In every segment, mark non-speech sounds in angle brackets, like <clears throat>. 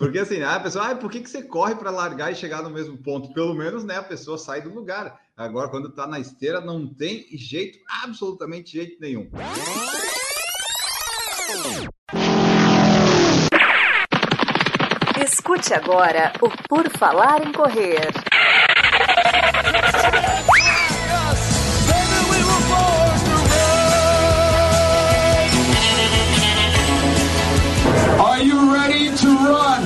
Porque assim, a pessoa, ah, por que, que você corre para largar e chegar no mesmo ponto? Pelo menos, né, a pessoa sai do lugar. Agora, quando está na esteira, não tem jeito, absolutamente jeito nenhum. Escute agora o Por Falar em Correr. Ready to run?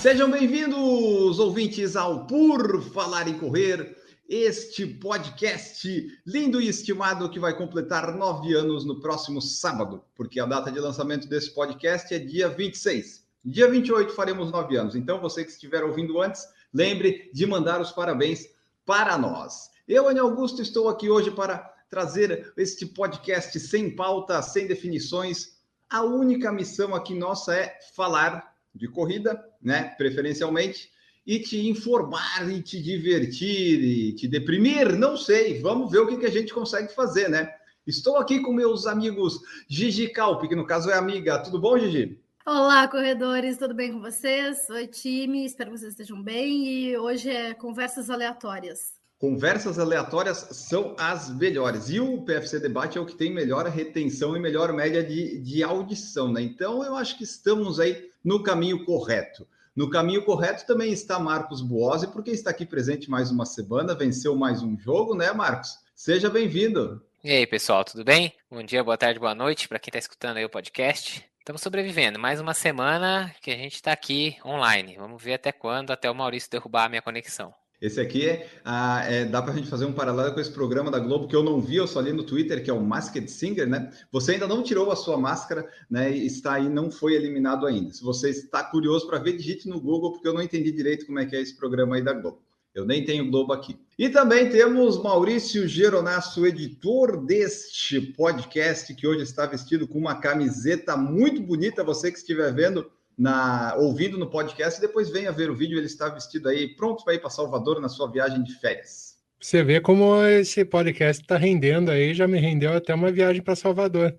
Sejam bem-vindos, ouvintes, ao Por Falar em Correr, este podcast lindo e estimado que vai completar nove anos no próximo sábado, porque a data de lançamento desse podcast é dia 26. Dia 28 faremos nove anos, então você que estiver ouvindo antes, lembre de mandar os parabéns para nós. Eu, Ana Augusto, estou aqui hoje para trazer este podcast sem pauta, sem definições. A única missão aqui nossa é falar de corrida, né? Preferencialmente, e te informar, e te divertir, e te deprimir, não sei. Vamos ver o que, que a gente consegue fazer, né? Estou aqui com meus amigos Gigi Calpe, que no caso é amiga. Tudo bom, Gigi? Olá, corredores, tudo bem com vocês? Oi, time, espero que vocês estejam bem. E hoje é conversas aleatórias. Conversas aleatórias são as melhores. E o PFC Debate é o que tem melhor retenção e melhor média de, de audição, né? Então eu acho que estamos aí no caminho correto. No caminho correto também está Marcos Buozzi, porque está aqui presente mais uma semana, venceu mais um jogo, né, Marcos? Seja bem-vindo. E aí, pessoal, tudo bem? Bom dia, boa tarde, boa noite para quem está escutando aí o podcast. Estamos sobrevivendo. Mais uma semana que a gente está aqui online. Vamos ver até quando, até o Maurício derrubar a minha conexão. Esse aqui ah, é dá para a gente fazer um paralelo com esse programa da Globo que eu não vi, eu só li no Twitter, que é o Masked Singer, né? Você ainda não tirou a sua máscara, né? E está aí, não foi eliminado ainda. Se você está curioso para ver, digite no Google, porque eu não entendi direito como é que é esse programa aí da Globo. Eu nem tenho Globo aqui. E também temos Maurício Geronasso, editor deste podcast, que hoje está vestido com uma camiseta muito bonita. Você que estiver vendo na ouvindo no podcast, depois venha ver o vídeo, ele está vestido aí, pronto para ir para Salvador na sua viagem de férias. Você vê como esse podcast está rendendo aí, já me rendeu até uma viagem para Salvador.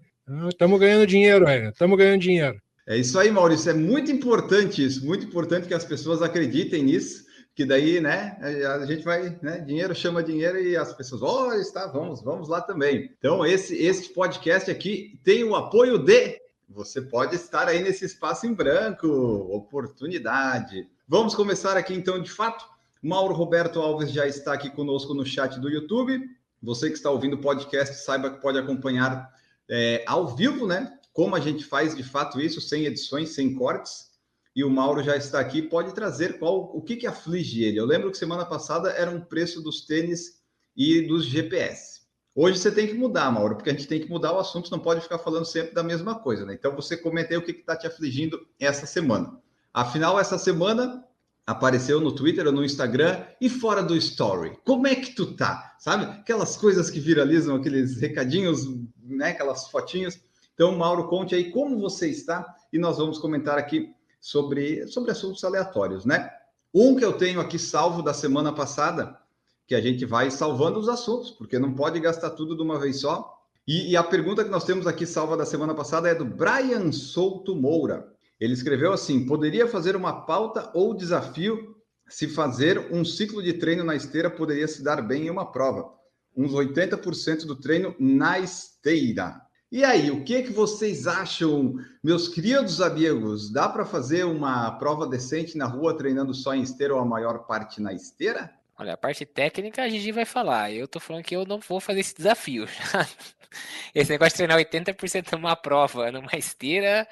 Estamos ganhando dinheiro, estamos ganhando dinheiro. É isso aí, Maurício, é muito importante isso, muito importante que as pessoas acreditem nisso, que daí, né, a gente vai, né, dinheiro chama dinheiro e as pessoas, ó, oh, está, vamos, vamos lá também. Então, esse, esse podcast aqui tem o apoio de você pode estar aí nesse espaço em branco, oportunidade. Vamos começar aqui então, de fato. Mauro Roberto Alves já está aqui conosco no chat do YouTube. Você que está ouvindo o podcast, saiba que pode acompanhar é, ao vivo, né? Como a gente faz de fato isso, sem edições, sem cortes. E o Mauro já está aqui, pode trazer qual o que, que aflige ele. Eu lembro que semana passada era um preço dos tênis e dos GPS. Hoje você tem que mudar, Mauro, porque a gente tem que mudar o assunto, não pode ficar falando sempre da mesma coisa, né? Então você comenta aí o que está te afligindo essa semana. Afinal, essa semana apareceu no Twitter ou no Instagram e fora do story. Como é que tu tá? Sabe? Aquelas coisas que viralizam, aqueles recadinhos, né? Aquelas fotinhas. Então, Mauro, conte aí como você está e nós vamos comentar aqui sobre, sobre assuntos aleatórios, né? Um que eu tenho aqui salvo da semana passada que a gente vai salvando os assuntos, porque não pode gastar tudo de uma vez só. E, e, a pergunta que nós temos aqui salva da semana passada é do Brian Souto Moura. Ele escreveu assim: poderia fazer uma pauta ou desafio se fazer um ciclo de treino na esteira poderia se dar bem em uma prova. Uns 80% do treino na esteira. E aí, o que, que vocês acham, meus queridos amigos? Dá para fazer uma prova decente na rua treinando só em esteira ou a maior parte na esteira? Olha, a parte técnica a Gigi vai falar. Eu tô falando que eu não vou fazer esse desafio. <laughs> esse negócio de treinar 80% numa prova, numa esteira,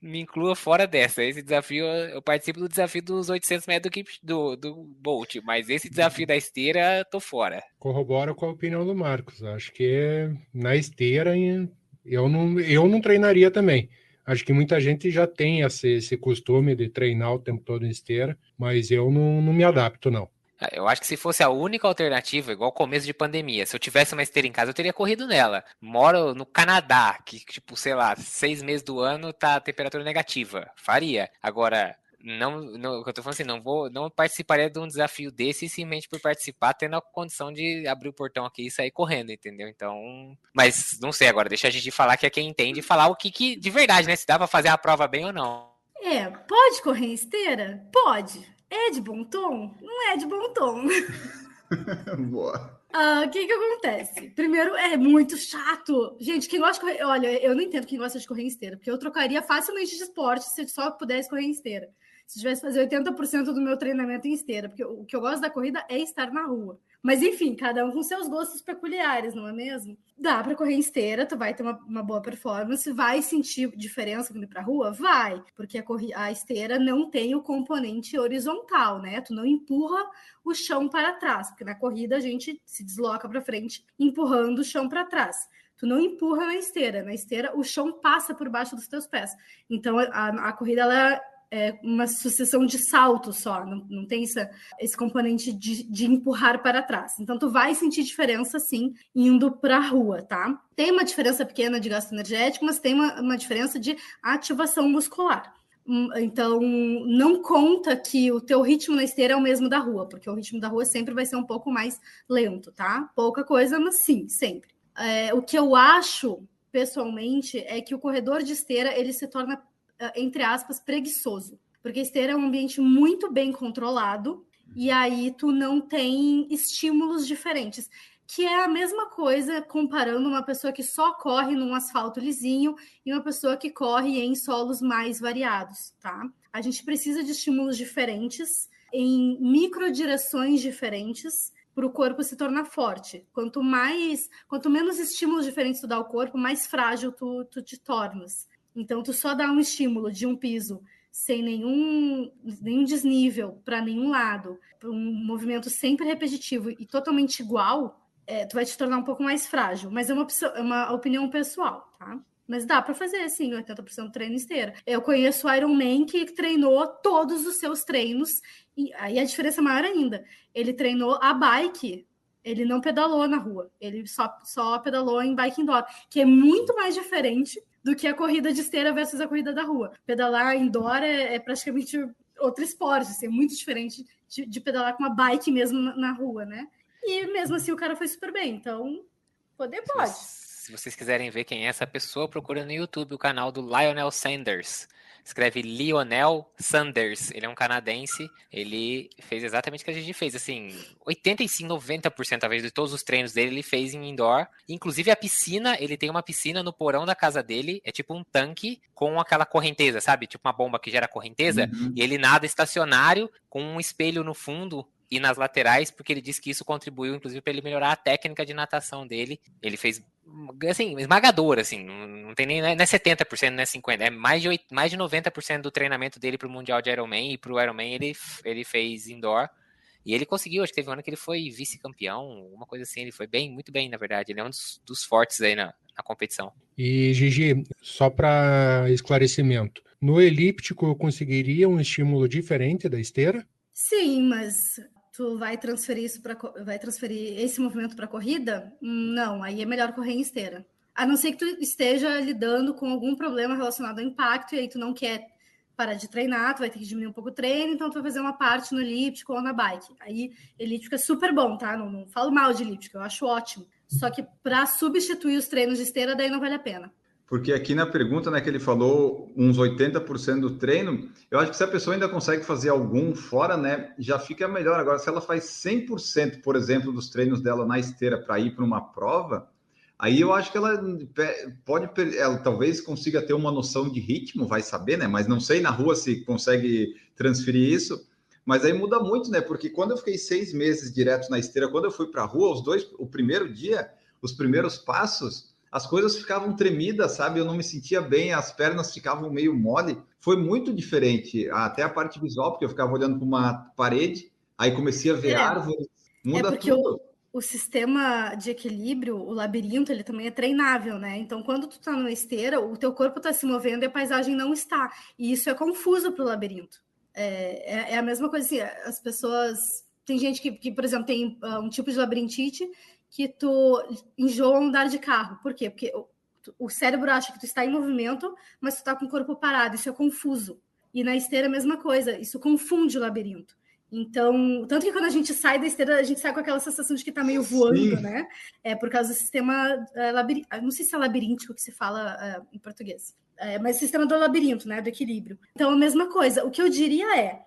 me inclua fora dessa. Esse desafio, eu participo do desafio dos 800 metros do, do, Bolt, mas esse desafio da esteira, tô fora. Corroboro com a opinião do Marcos. Acho que na esteira eu não, eu não treinaria também. Acho que muita gente já tem esse, esse costume de treinar o tempo todo em esteira, mas eu não, não me adapto, não. É, eu acho que se fosse a única alternativa, igual começo de pandemia, se eu tivesse uma esteira em casa, eu teria corrido nela. Moro no Canadá, que, tipo, sei lá, seis meses do ano tá a temperatura negativa. Faria. Agora, não, não, eu tô falando assim, não vou, não participaria de um desafio desse simplesmente por participar, tendo a condição de abrir o portão aqui e sair correndo, entendeu? Então, mas não sei agora, deixa a gente falar que é quem entende falar o que, que de verdade, né? Se dá para fazer a prova bem ou não. É, pode correr em esteira? Pode. É de bom tom? Não é de bom tom. <laughs> Boa. Ah, O que que acontece? Primeiro, é muito chato. Gente, quem gosta de correr... Olha, eu não entendo quem gosta de correr em esteira, porque eu trocaria facilmente de esporte se eu só pudesse correr em esteira. Se tivesse que fazer 80% do meu treinamento em esteira, porque o que eu gosto da corrida é estar na rua. Mas enfim, cada um com seus gostos peculiares, não é mesmo? Dá para correr esteira, tu vai ter uma, uma boa performance, vai sentir diferença quando ir pra rua? Vai, porque a, a esteira não tem o componente horizontal, né? Tu não empurra o chão para trás, porque na corrida a gente se desloca para frente, empurrando o chão para trás. Tu não empurra na esteira, na esteira o chão passa por baixo dos teus pés. Então a, a corrida ela é uma sucessão de saltos só, não, não tem essa, esse componente de, de empurrar para trás. Então tu vai sentir diferença sim indo para a rua, tá? Tem uma diferença pequena de gasto energético, mas tem uma, uma diferença de ativação muscular. Hum, Então, não conta que o teu ritmo na esteira é o mesmo da rua, porque o ritmo da rua sempre vai ser um pouco mais lento, tá? Pouca coisa, mas sim, sempre. É, o que eu acho, pessoalmente, é que o corredor de esteira ele se torna, entre aspas, preguiçoso. Porque esteira é um ambiente muito bem controlado, e aí tu não tem estímulos diferentes. Que é a mesma coisa comparando uma pessoa que só corre num asfalto lisinho e uma pessoa que corre em solos mais variados, tá? A gente precisa de estímulos diferentes, em microdireções diferentes, para o corpo se tornar forte. Quanto mais, quanto menos estímulos diferentes tu dá ao corpo, mais frágil tu, tu te tornas. Então, tu só dá um estímulo de um piso sem nenhum, nenhum desnível para nenhum lado, um movimento sempre repetitivo e totalmente igual, é, tu vai te tornar um pouco mais frágil. Mas é uma, é uma opinião pessoal, tá? Mas dá para fazer, sim, 80% do treino esteira. Eu conheço o Iron Man que treinou todos os seus treinos, e aí a diferença é maior ainda. Ele treinou a bike, ele não pedalou na rua, ele só, só pedalou em bike indoor, que é muito mais diferente do que a corrida de esteira versus a corrida da rua. Pedalar indoor é, é praticamente outro esporte, assim, é muito diferente de, de pedalar com uma bike mesmo na, na rua, né? E mesmo assim o cara foi super bem, então poder Se pode. vocês- Se vocês quiserem ver quem é essa pessoa, procura no YouTube o canal do Lionel Sanders. Escreve Lionel Sanders. Ele é um canadense. Ele fez exatamente o que a gente fez. Assim, 85, 90% talvez de todos os treinos dele ele fez em indoor. Inclusive a piscina, ele tem uma piscina no porão da casa dele. É tipo um tanque com aquela correnteza, sabe? Tipo uma bomba que gera correnteza. Uhum. E ele nada estacionário com um espelho no fundo e nas laterais, porque ele disse que isso contribuiu, inclusive, para ele melhorar a técnica de natação dele. Ele fez, assim, esmagador, assim, não, tem nem, não é 70%, não é 50%, é mais de, oit- mais de 90% do treinamento dele para o Mundial de Ironman, e para o Ironman ele, ele fez indoor, e ele conseguiu, acho que teve um ano que ele foi vice-campeão, uma coisa assim, ele foi bem, muito bem, na verdade, ele é um dos, dos fortes aí na, na competição. E, Gigi, só para esclarecimento, no elíptico eu conseguiria um estímulo diferente da esteira? Sim, mas tu vai transferir isso para vai transferir esse movimento para corrida? Não, aí é melhor correr em esteira. A não ser que tu esteja lidando com algum problema relacionado ao impacto e aí tu não quer parar de treinar, tu vai ter que diminuir um pouco o treino, então tu vai fazer uma parte no elíptico ou na bike. Aí elíptico é super bom, tá? Não, não falo mal de elíptico, eu acho ótimo. Só que para substituir os treinos de esteira daí não vale a pena. Porque aqui na pergunta, né, que ele falou uns 80% do treino, eu acho que se a pessoa ainda consegue fazer algum fora, né, já fica melhor. Agora, se ela faz 100%, por exemplo, dos treinos dela na esteira para ir para uma prova, aí eu acho que ela pode, ela talvez consiga ter uma noção de ritmo, vai saber, né, mas não sei na rua se consegue transferir isso. Mas aí muda muito, né? Porque quando eu fiquei seis meses direto na esteira, quando eu fui para a rua, os dois, o primeiro dia, os primeiros passos, as coisas ficavam tremidas, sabe? Eu não me sentia bem, as pernas ficavam meio mole. Foi muito diferente, até a parte visual, porque eu ficava olhando para uma parede, aí comecei a ver É. árvores, muda é porque tudo. o, o sistema de equilíbrio, o labirinto, ele também é treinável, né? Então, quando tu tá numa esteira, o teu corpo tá se movendo e a paisagem não está. E isso é confuso para o labirinto. É, é, é a mesma coisa assim, as pessoas... Tem gente que, que por exemplo, tem ah, um tipo de labirintite que tu enjoa andar de carro. Por quê? Porque o, cérebro acha que tu está em movimento, mas tu tá com o corpo parado. Isso é confuso. E na esteira, a mesma coisa. Isso confunde o labirinto. Então, tanto que quando a gente sai da esteira, a gente sai com aquela sensação de que está meio voando, Sim. né? É por causa do sistema é, labirinto. Não sei se é labiríntico que se fala é, em português. É, mas sistema do labirinto, né? Do equilíbrio. Então, a mesma coisa. O que eu diria é: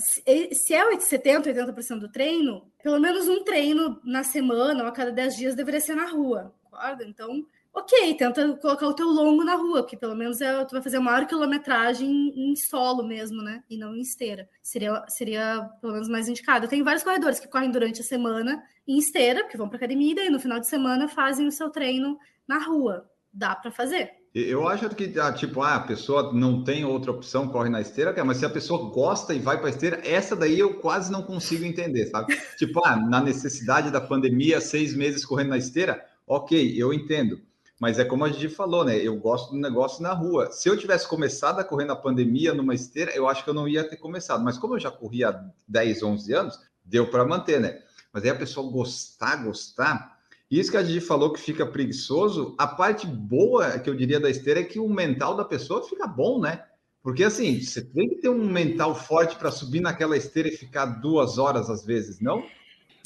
se é 70%, 80% do treino, pelo menos um treino na semana ou a cada 10 dias deveria ser na rua, concorda? Então, ok, tenta colocar o teu longo na rua, porque pelo menos é, tu vai fazer maior quilometragem em, solo mesmo, né? E não em esteira. Seria, seria pelo menos mais indicado. Tem vários corredores que correm durante a semana em esteira, que vão para academia, e daí no final de semana fazem o seu treino na rua. Dá para fazer. Eu acho que, ah, tipo, ah, a pessoa não tem outra opção, corre na esteira, mas se a pessoa gosta e vai para a esteira, essa daí eu quase não consigo entender, sabe? <laughs> tipo, ah, na necessidade da pandemia, seis meses correndo na esteira, ok, eu entendo. Mas é como a gente falou, né? Eu gosto do negócio na rua. Se eu tivesse começado a correr na pandemia numa esteira, eu acho que eu não ia ter começado. Mas como eu já corri há 10, 11 anos, deu para manter, né? Mas aí a pessoa gostar, gostar, isso que a Gigi falou que fica preguiçoso, a parte boa que eu diria da esteira é que o mental da pessoa fica bom, né? Porque assim, você tem que ter um mental forte para subir naquela esteira e ficar duas horas às vezes, não?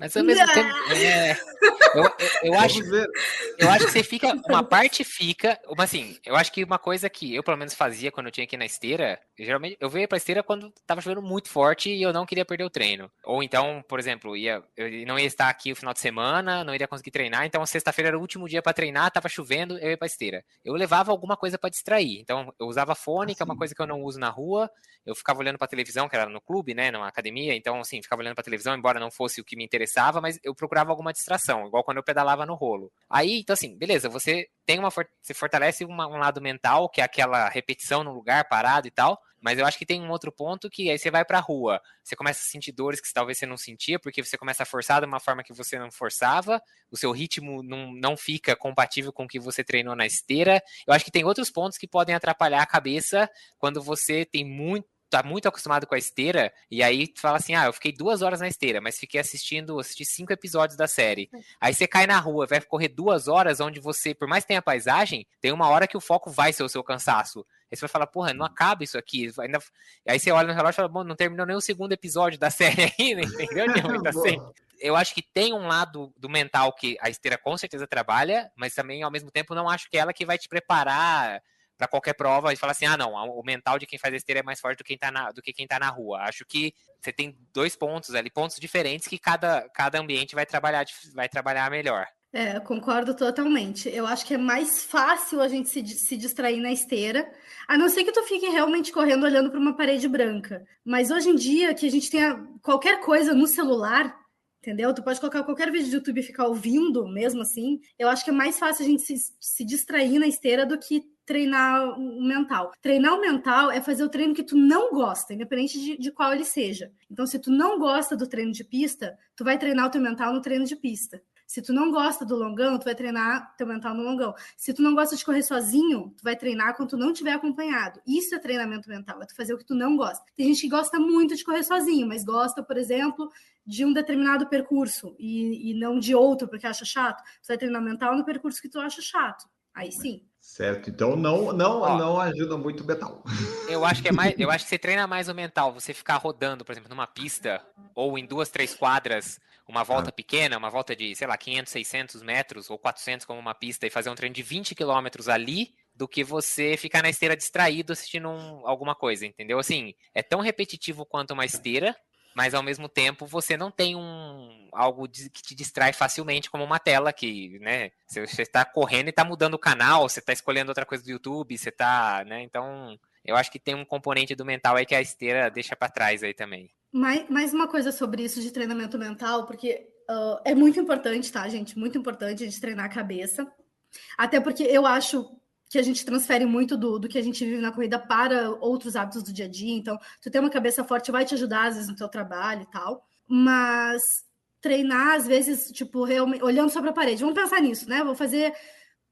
Mas ao mesmo tempo. É, eu, eu, eu acho, eu acho que você fica. Uma parte fica. Mas assim, eu acho que uma coisa que eu pelo menos fazia quando eu tinha aqui na esteira, geralmente eu veio pra esteira quando tava chovendo muito forte e eu não queria perder o treino. Ou então, por exemplo, ia, eu não ia estar aqui o final de semana, não iria conseguir treinar, então sexta-feira era o último dia para treinar, tava chovendo, eu ia pra esteira. Eu levava alguma coisa para distrair. Então, eu usava fone, assim. que é uma coisa que eu não uso na rua. Eu ficava olhando pra televisão, que era no clube, né? Numa academia. Então, assim, ficava olhando pra televisão, embora não fosse o que me interessava, mas eu procurava alguma distração, igual quando eu pedalava no rolo. Aí, então assim, beleza, você tem uma você fortalece uma, um lado mental, que é aquela repetição no lugar parado e tal, mas eu acho que tem um outro ponto que aí você vai pra rua, você começa a sentir dores que talvez você não sentia, porque você começa a forçar de uma forma que você não forçava, o seu ritmo não, não fica compatível com o que você treinou na esteira. Eu acho que tem outros pontos que podem atrapalhar a cabeça quando você tem muito tá muito acostumado com a esteira, e aí tu fala assim: ah, eu fiquei duas horas na esteira, mas fiquei assistindo, assisti cinco episódios da série. Aí você cai na rua, vai correr duas horas, onde você, por mais que tenha paisagem, tem uma hora que o foco vai ser o seu cansaço. Aí você vai falar, porra, não acaba isso aqui. Ainda... Aí você olha no relógio e fala, bom, não terminou nem o segundo episódio da <laughs> série ainda, entendeu? <laughs> assim, eu acho que tem um lado do mental que a esteira com certeza trabalha, mas também, ao mesmo tempo, não acho que é ela que vai te preparar para qualquer prova e falar assim: ah, não, o mental de quem faz esteira é mais forte do que quem tá na, do que quem tá na rua. Acho que você tem dois pontos ali, pontos diferentes que cada, cada ambiente vai trabalhar, vai trabalhar melhor. É, concordo totalmente. Eu acho que é mais fácil a gente se, se distrair na esteira, a não ser que tu fique realmente correndo olhando para uma parede branca. Mas hoje em dia, que a gente tenha qualquer coisa no celular, entendeu? Tu pode colocar qualquer vídeo do YouTube e ficar ouvindo, mesmo assim. Eu acho que é mais fácil a gente se, se distrair na esteira do que treinar o mental. Treinar o mental é fazer o treino que tu não gosta, independente de, de qual ele seja. Então, se tu não gosta do treino de pista, tu vai treinar o teu mental no treino de pista. Se tu não gosta do longão, tu vai treinar teu mental no longão. Se tu não gosta de correr sozinho, tu vai treinar quando tu não tiver acompanhado. Isso é treinamento mental, é tu fazer o que tu não gosta. Tem gente que gosta muito de correr sozinho, mas gosta, por exemplo, de um determinado percurso e, e não de outro, porque acha chato. Tu vai treinar mental no percurso que tu acha chato. Aí sim. Certo, então não não Ó, não ajuda muito o mental. Eu acho que é mais, eu <laughs> acho que você treina mais o mental, você ficar rodando, por exemplo, numa pista ou em duas, três quadras, uma volta ah. pequena, uma volta de, sei lá, 500, 600 metros ou 400 como uma pista e fazer um treino de 20 quilômetros ali, do que você ficar na esteira distraído assistindo um, alguma coisa, entendeu? Assim, é tão repetitivo quanto uma esteira, mas ao mesmo tempo você não tem um algo de, que te distrai facilmente como uma tela que, né, você está correndo e está mudando o canal, você está escolhendo outra coisa do YouTube, você está, né, então eu acho que tem um componente do mental aí que a esteira deixa para trás aí também. Mais, mais uma coisa sobre isso de treinamento mental, porque uh, é muito importante, tá, gente? Muito importante a gente treinar a cabeça. Até porque eu acho que a gente transfere muito do, do que a gente vive na corrida para outros hábitos do dia a dia. Então, tu ter uma cabeça forte vai te ajudar, às vezes, no teu trabalho e tal. Mas treinar, às vezes, tipo, realmente, olhando sobre a parede. Vamos pensar nisso, né? Vou fazer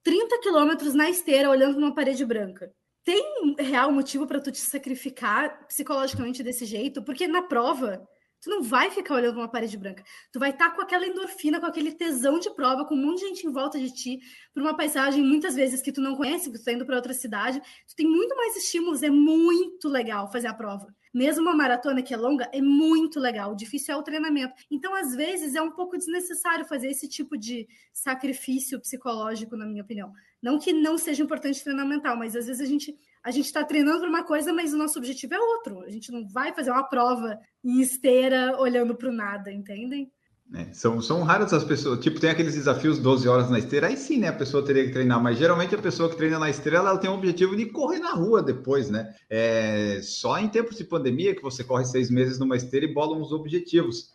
30 quilômetros na esteira olhando para uma parede branca. Tem real motivo para tu te sacrificar psicologicamente desse jeito? Porque na prova, Tu não vai ficar olhando uma parede branca. Tu vai estar tá com aquela endorfina, com aquele tesão de prova, com um monte de gente em volta de ti, por uma paisagem muitas vezes que tu não conhece, que tu tá indo para outra cidade. Tu tem muito mais estímulos, é muito legal fazer a prova. Mesmo uma maratona que é longa, é muito legal. O difícil é o treinamento. Então, às vezes, é um pouco desnecessário fazer esse tipo de sacrifício psicológico, na minha opinião. Não que não seja importante treinar mental, mas às vezes a gente a gente está treinando para uma coisa, mas o nosso objetivo é outro. A gente não vai fazer uma prova em esteira olhando para o nada, entendem? É, são, são raras as pessoas, tipo, tem aqueles desafios 12 horas na esteira, aí sim, né, a pessoa teria que treinar, mas geralmente a pessoa que treina na esteira, ela tem o objetivo de correr na rua depois, né, é, só em tempos de pandemia que você corre seis meses numa esteira e bola uns objetivos,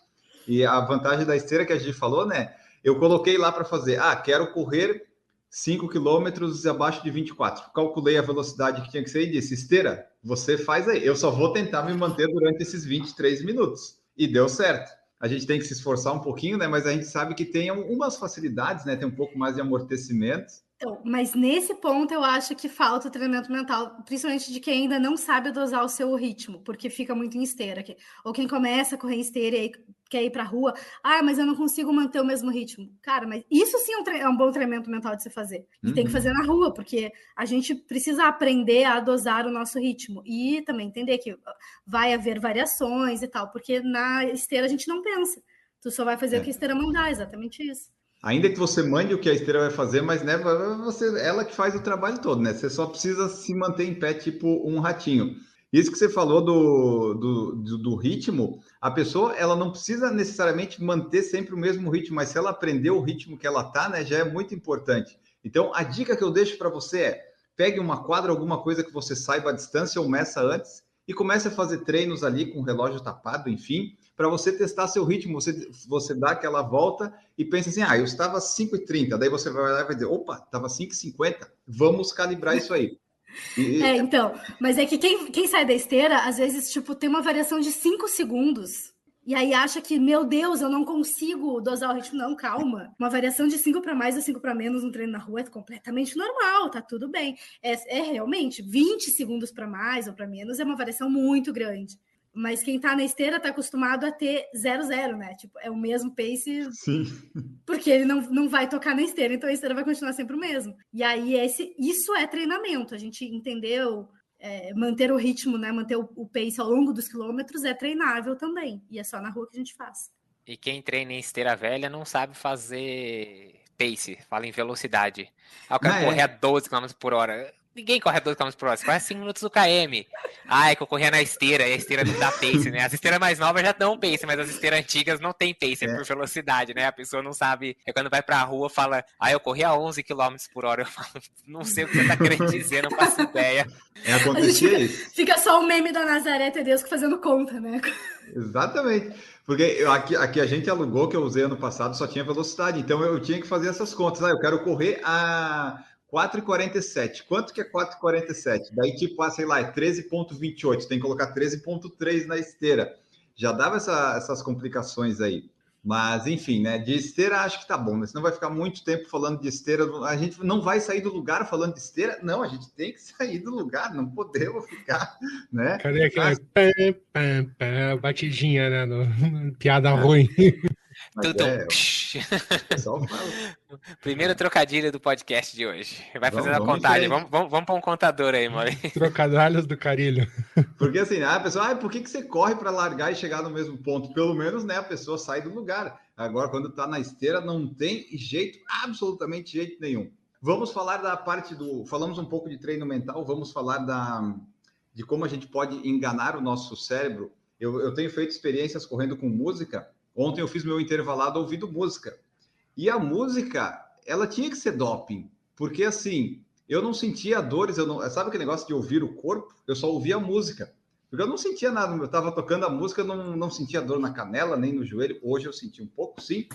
e a vantagem da esteira que a gente falou, né, eu coloquei lá para fazer, ah, quero correr 5 quilômetros abaixo de 24. Calculei a velocidade que tinha que ser e disse: esteira, você faz aí. Eu só vou tentar me manter durante esses 23 minutos. E deu certo. A gente tem que se esforçar um pouquinho, né? Mas a gente sabe que tem umas facilidades, né? Tem um pouco mais de amortecimento. Então, mas nesse ponto eu acho que falta o treinamento mental, principalmente de quem ainda não sabe dosar o seu ritmo, porque fica muito em esteira. Ou quem começa a correr em esteira e aí quer ir para a rua, ah, mas eu não consigo manter o mesmo ritmo. Cara, mas isso sim é um, é um bom treinamento mental de se fazer. E uhum. tem que uhum. fazer na rua, porque a gente precisa aprender a dosar o nosso ritmo. E também entender que vai haver variações e tal, porque na esteira a gente não pensa. Tu só vai fazer é. o que a esteira mandar, exatamente isso. Ainda que você mande o que a esteira vai fazer, mas né, você, ela que faz o trabalho todo, né? Você só precisa se manter em pé, tipo um ratinho. Isso que você falou do, do, do, do, ritmo, a pessoa ela não precisa necessariamente manter sempre o mesmo ritmo, mas se ela aprender o ritmo que ela tá, né, já é muito importante. Então, a dica que eu deixo para você é: pegue uma quadra, alguma coisa que você saiba a distância ou meça antes e comece a fazer treinos ali com o relógio tapado, enfim, para você testar seu ritmo. Você, você dá aquela volta e pensa assim: ah, eu estava 5,30, daí você vai lá e vai dizer: opa, estava 5,50, vamos calibrar isso aí. É, então, mas é que quem, quem sai da esteira, às vezes, tipo, tem uma variação de 5 segundos. E aí acha que, meu Deus, eu não consigo dosar o ritmo. Não, calma. Uma variação de 5 para mais ou 5 para menos no treino na rua é completamente normal, tá tudo bem. É, é realmente 20 segundos para mais ou para menos é uma variação muito grande. Mas quem tá na esteira tá acostumado a ter 0-0, né? Tipo, é o mesmo pace. Sim. Porque ele não, não vai tocar na esteira, então a esteira vai continuar sempre o mesmo. E aí, esse, isso é treinamento. A gente entendeu. É, manter o ritmo, né? Manter o, o pace ao longo dos quilômetros é treinável também. E é só na rua que a gente faz. E quem treina em esteira velha não sabe fazer pace, fala em velocidade. Ah, eu quero ah, correr é. a 12 km por hora. Ninguém corre a 2 km por hora, você corre 5 minutos do KM. Ah, é que eu corria na esteira, e a esteira não dá pace, né? As esteiras mais novas já dão pace, mas as esteiras antigas não tem pace, é, por velocidade, né? A pessoa não sabe. É quando vai pra rua, fala, ah, eu corri a 11 km por hora. Eu falo, não sei o que você tá querendo dizer, não faço ideia. É, acontecia isso. Fica só o meme da Nazaré Tedesco fazendo conta, né? Exatamente. Porque aqui, aqui a gente alugou, que eu usei ano passado, só tinha velocidade. Então eu tinha que fazer essas contas. Ah, eu quero correr a 4,47. Quanto que é 4,47? Daí, tipo, ah, sei lá, é 13,28. Tem que colocar 13,3 na esteira. Já dava essa, essas complicações aí. Mas, enfim, né? De esteira acho que tá bom, né? Senão vai ficar muito tempo falando de esteira. A gente não vai sair do lugar falando de esteira. Não, a gente tem que sair do lugar, não podemos ficar, né? Cadê aquela Mas... batidinha, né? No... Piada é. ruim. Tudo. É, <laughs> Primeiro trocadilho do podcast de hoje. Vai fazendo vamos, a contagem. Vamos, vamos, vamos para um contador aí, mano. <laughs> Trocadilhos do carilho. Porque assim, a pessoa, ah, por que, que você corre para largar e chegar no mesmo ponto? Pelo menos, né, a pessoa sai do lugar. Agora, quando está na esteira, não tem jeito, absolutamente jeito nenhum. Vamos falar da parte do. Falamos um pouco de treino mental, vamos falar da, de como a gente pode enganar o nosso cérebro. Eu, eu tenho feito experiências correndo com música Ontem eu fiz meu intervalado ouvindo música. E a música, ela tinha que ser doping, porque assim, eu não sentia dores, eu não, sabe aquele negócio de ouvir o corpo? Eu só ouvia a música. Porque eu não sentia nada, eu estava tocando a música, não, não sentia dor na canela, nem no joelho. Hoje eu senti um pouco, sim,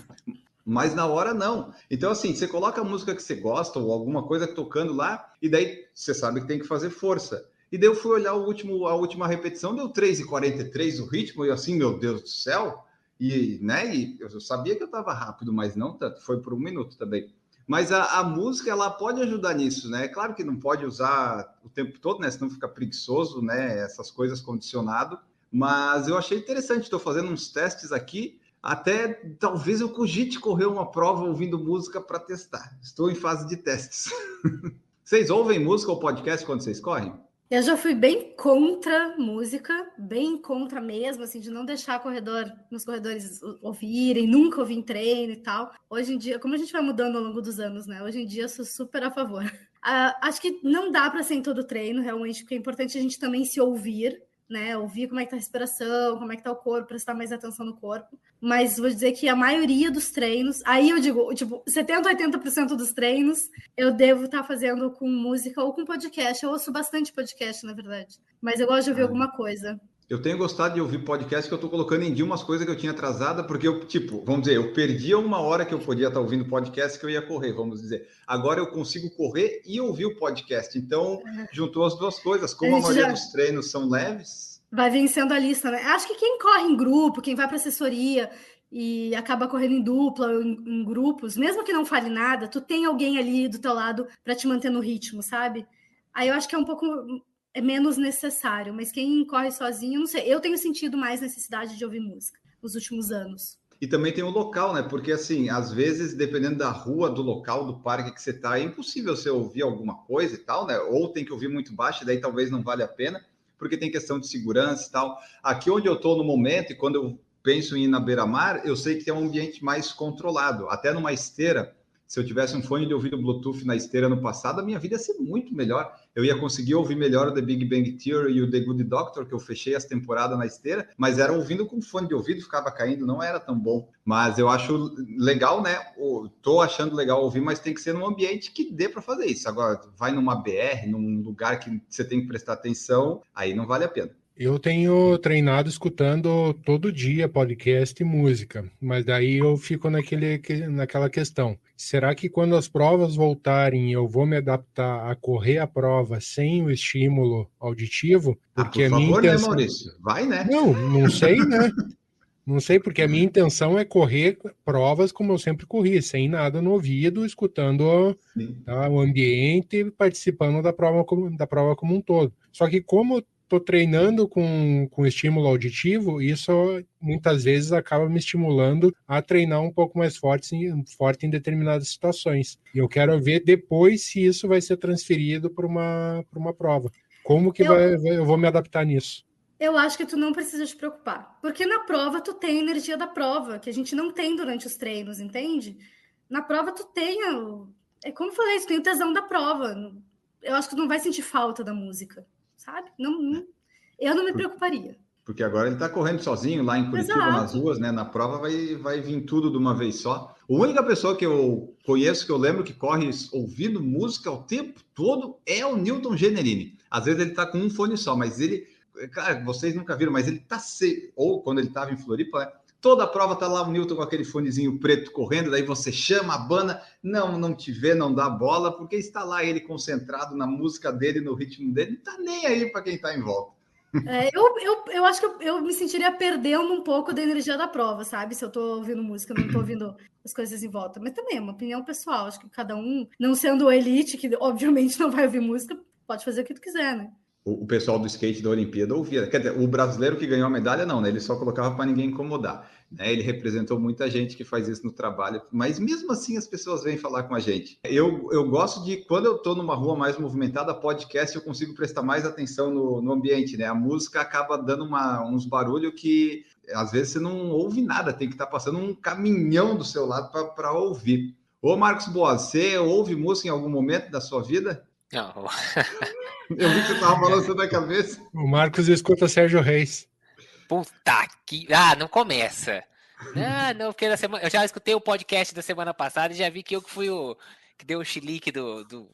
mas na hora não. Então, assim, você coloca a música que você gosta ou alguma coisa tocando lá, e daí você sabe que tem que fazer força. E daí eu fui olhar o último, a última repetição, deu 3,43 o ritmo, e assim, meu Deus do céu, e, né, e eu sabia que eu estava rápido, mas não tanto, foi por um minuto também. Mas a, a, música, ela pode ajudar nisso, né? Claro que não pode usar o tempo todo, né? Senão fica preguiçoso, né? Essas coisas condicionado. Mas eu achei interessante, estou fazendo uns testes aqui. Até talvez eu cogite correr uma prova ouvindo música para testar. Estou em fase de testes. <laughs> vocês ouvem música ou podcast quando vocês correm? Eu já fui bem contra música, bem contra mesmo, assim, de não deixar corredor nos corredores ouvirem, nunca ouvir em treino e tal. Hoje em dia, como a gente vai mudando ao longo dos anos, né? Hoje em dia eu sou super a favor. Uh, <laughs> acho que não dá para ser em todo treino, realmente, porque é importante a gente também se ouvir né? Ouvir como é que tá a respiração, como é que tá o corpo, prestar mais atenção no corpo. Mas vou dizer que a maioria dos treinos, aí eu digo, tipo, 70, 80% dos treinos eu devo estar tá fazendo com música ou com podcast. Eu ouço bastante podcast, na verdade. Mas eu gosto de ouvir ah. alguma coisa. Eu tenho gostado de ouvir podcast que eu estou colocando em dia umas coisas que eu tinha atrasada, porque eu, tipo, vamos dizer, eu perdia uma hora que eu podia estar ouvindo podcast que eu ia correr, vamos dizer. Agora eu consigo correr e ouvir o podcast. Então, juntou as duas coisas. Como a, a maioria já... dos treinos são leves. Vai vencendo a lista, né? Acho que quem corre em grupo, quem vai para assessoria e acaba correndo em dupla, em, em grupos, mesmo que não fale nada, tu tem alguém ali do teu lado para te manter no ritmo, sabe? Aí eu acho que é um pouco é menos necessário, mas quem corre sozinho, não sei. Eu tenho sentido mais necessidade de ouvir música nos últimos anos. E também tem o local, né? Porque assim, às vezes, dependendo da rua, do local, do parque que você está, é impossível você ouvir alguma coisa e tal, né? Ou tem que ouvir muito baixo, daí talvez não vale a pena, porque tem questão de segurança e tal. Aqui onde eu estou no momento, e quando eu penso em ir na beira-mar, eu sei que tem um ambiente mais controlado. Até numa esteira, se eu tivesse um fone de ouvido Bluetooth na esteira no passado, a minha vida ia ser muito melhor. Eu ia conseguir ouvir melhor o The Big Bang Theory e o The Good Doctor, que eu fechei as temporadas na esteira, mas era ouvindo com fone de ouvido, ficava caindo, não era tão bom. Mas eu acho legal, né? Tô achando legal ouvir, mas tem que ser num ambiente que dê para fazer isso. Agora, vai numa BR, num lugar que você tem que prestar atenção, aí não vale a pena. Eu tenho treinado escutando todo dia podcast e música, mas daí eu fico naquele, naquela questão. Será que quando as provas voltarem eu vou me adaptar a correr a prova sem o estímulo auditivo? Ah, porque ah, por a minha favor, né, intenção... né, Maurício? Vai, né? Não, não sei, né? Não sei, porque a minha intenção é correr provas como eu sempre corri, sem nada no ouvido, escutando tá, o ambiente, participando da prova, da prova como um todo. Só que como estou treinando com, com estímulo auditivo, isso muitas vezes acaba me estimulando a treinar um pouco mais forte, forte em determinadas situações. E eu quero ver depois se isso vai ser transferido para uma, uma prova. Como que eu, vai, eu vou me adaptar nisso? Eu acho que tu não precisa te preocupar, porque na prova tu tem a energia da prova, que a gente não tem durante os treinos, entende? Na prova tu tem, é como eu falei, tu tem o tesão da prova. Eu acho que tu não vai sentir falta da música sabe? Não, não, eu não me preocuparia. Porque agora ele está correndo sozinho lá em Curitiba, Exato. nas ruas, né? Na prova vai, vai vir tudo de uma vez só. A única pessoa que eu conheço, que eu lembro que corre ouvindo música o tempo todo, é o Newton Generini. Às vezes ele está com um fone só, mas ele. Cara, vocês nunca viram, mas ele tá se... Ou quando ele estava em Floripa, né? Toda a prova tá lá o Newton com aquele fonezinho preto correndo, daí você chama a banda, não, não te vê, não dá bola, porque está lá ele concentrado na música dele, no ritmo dele, não tá nem aí para quem tá em volta. É, eu, eu, eu acho que eu, eu, me sentiria perdendo um pouco da energia da prova, sabe? Se eu tô ouvindo música, não tô ouvindo as coisas em volta. Mas também é uma opinião pessoal. Acho que cada um, não sendo elite, que obviamente não vai ouvir música, pode fazer o que tu quiser, né? o, pessoal do skate da Olimpíada ouvia. Quer dizer, o brasileiro que ganhou a medalha, não, né? Ele só colocava para ninguém incomodar. Né? Ele representou muita gente que faz isso no trabalho, mas mesmo assim as pessoas vêm falar com a gente. Eu, eu gosto de, quando eu estou numa rua mais movimentada, podcast, eu consigo prestar mais atenção no, no ambiente, né? A música acaba dando uma, uns barulhos que às vezes você não ouve nada, tem que estar tá passando um caminhão do seu lado para ouvir. Ô Marcos Boas, você ouve música em algum momento da sua vida? Não. <laughs> Eu vi que você tava balançando a cabeça. O Marcos escuta Sérgio Reis. Puta que. Ah, não começa. Ah, não, porque na semana... eu já escutei o podcast da semana passada e já vi que eu que fui o que deu o chilique do, do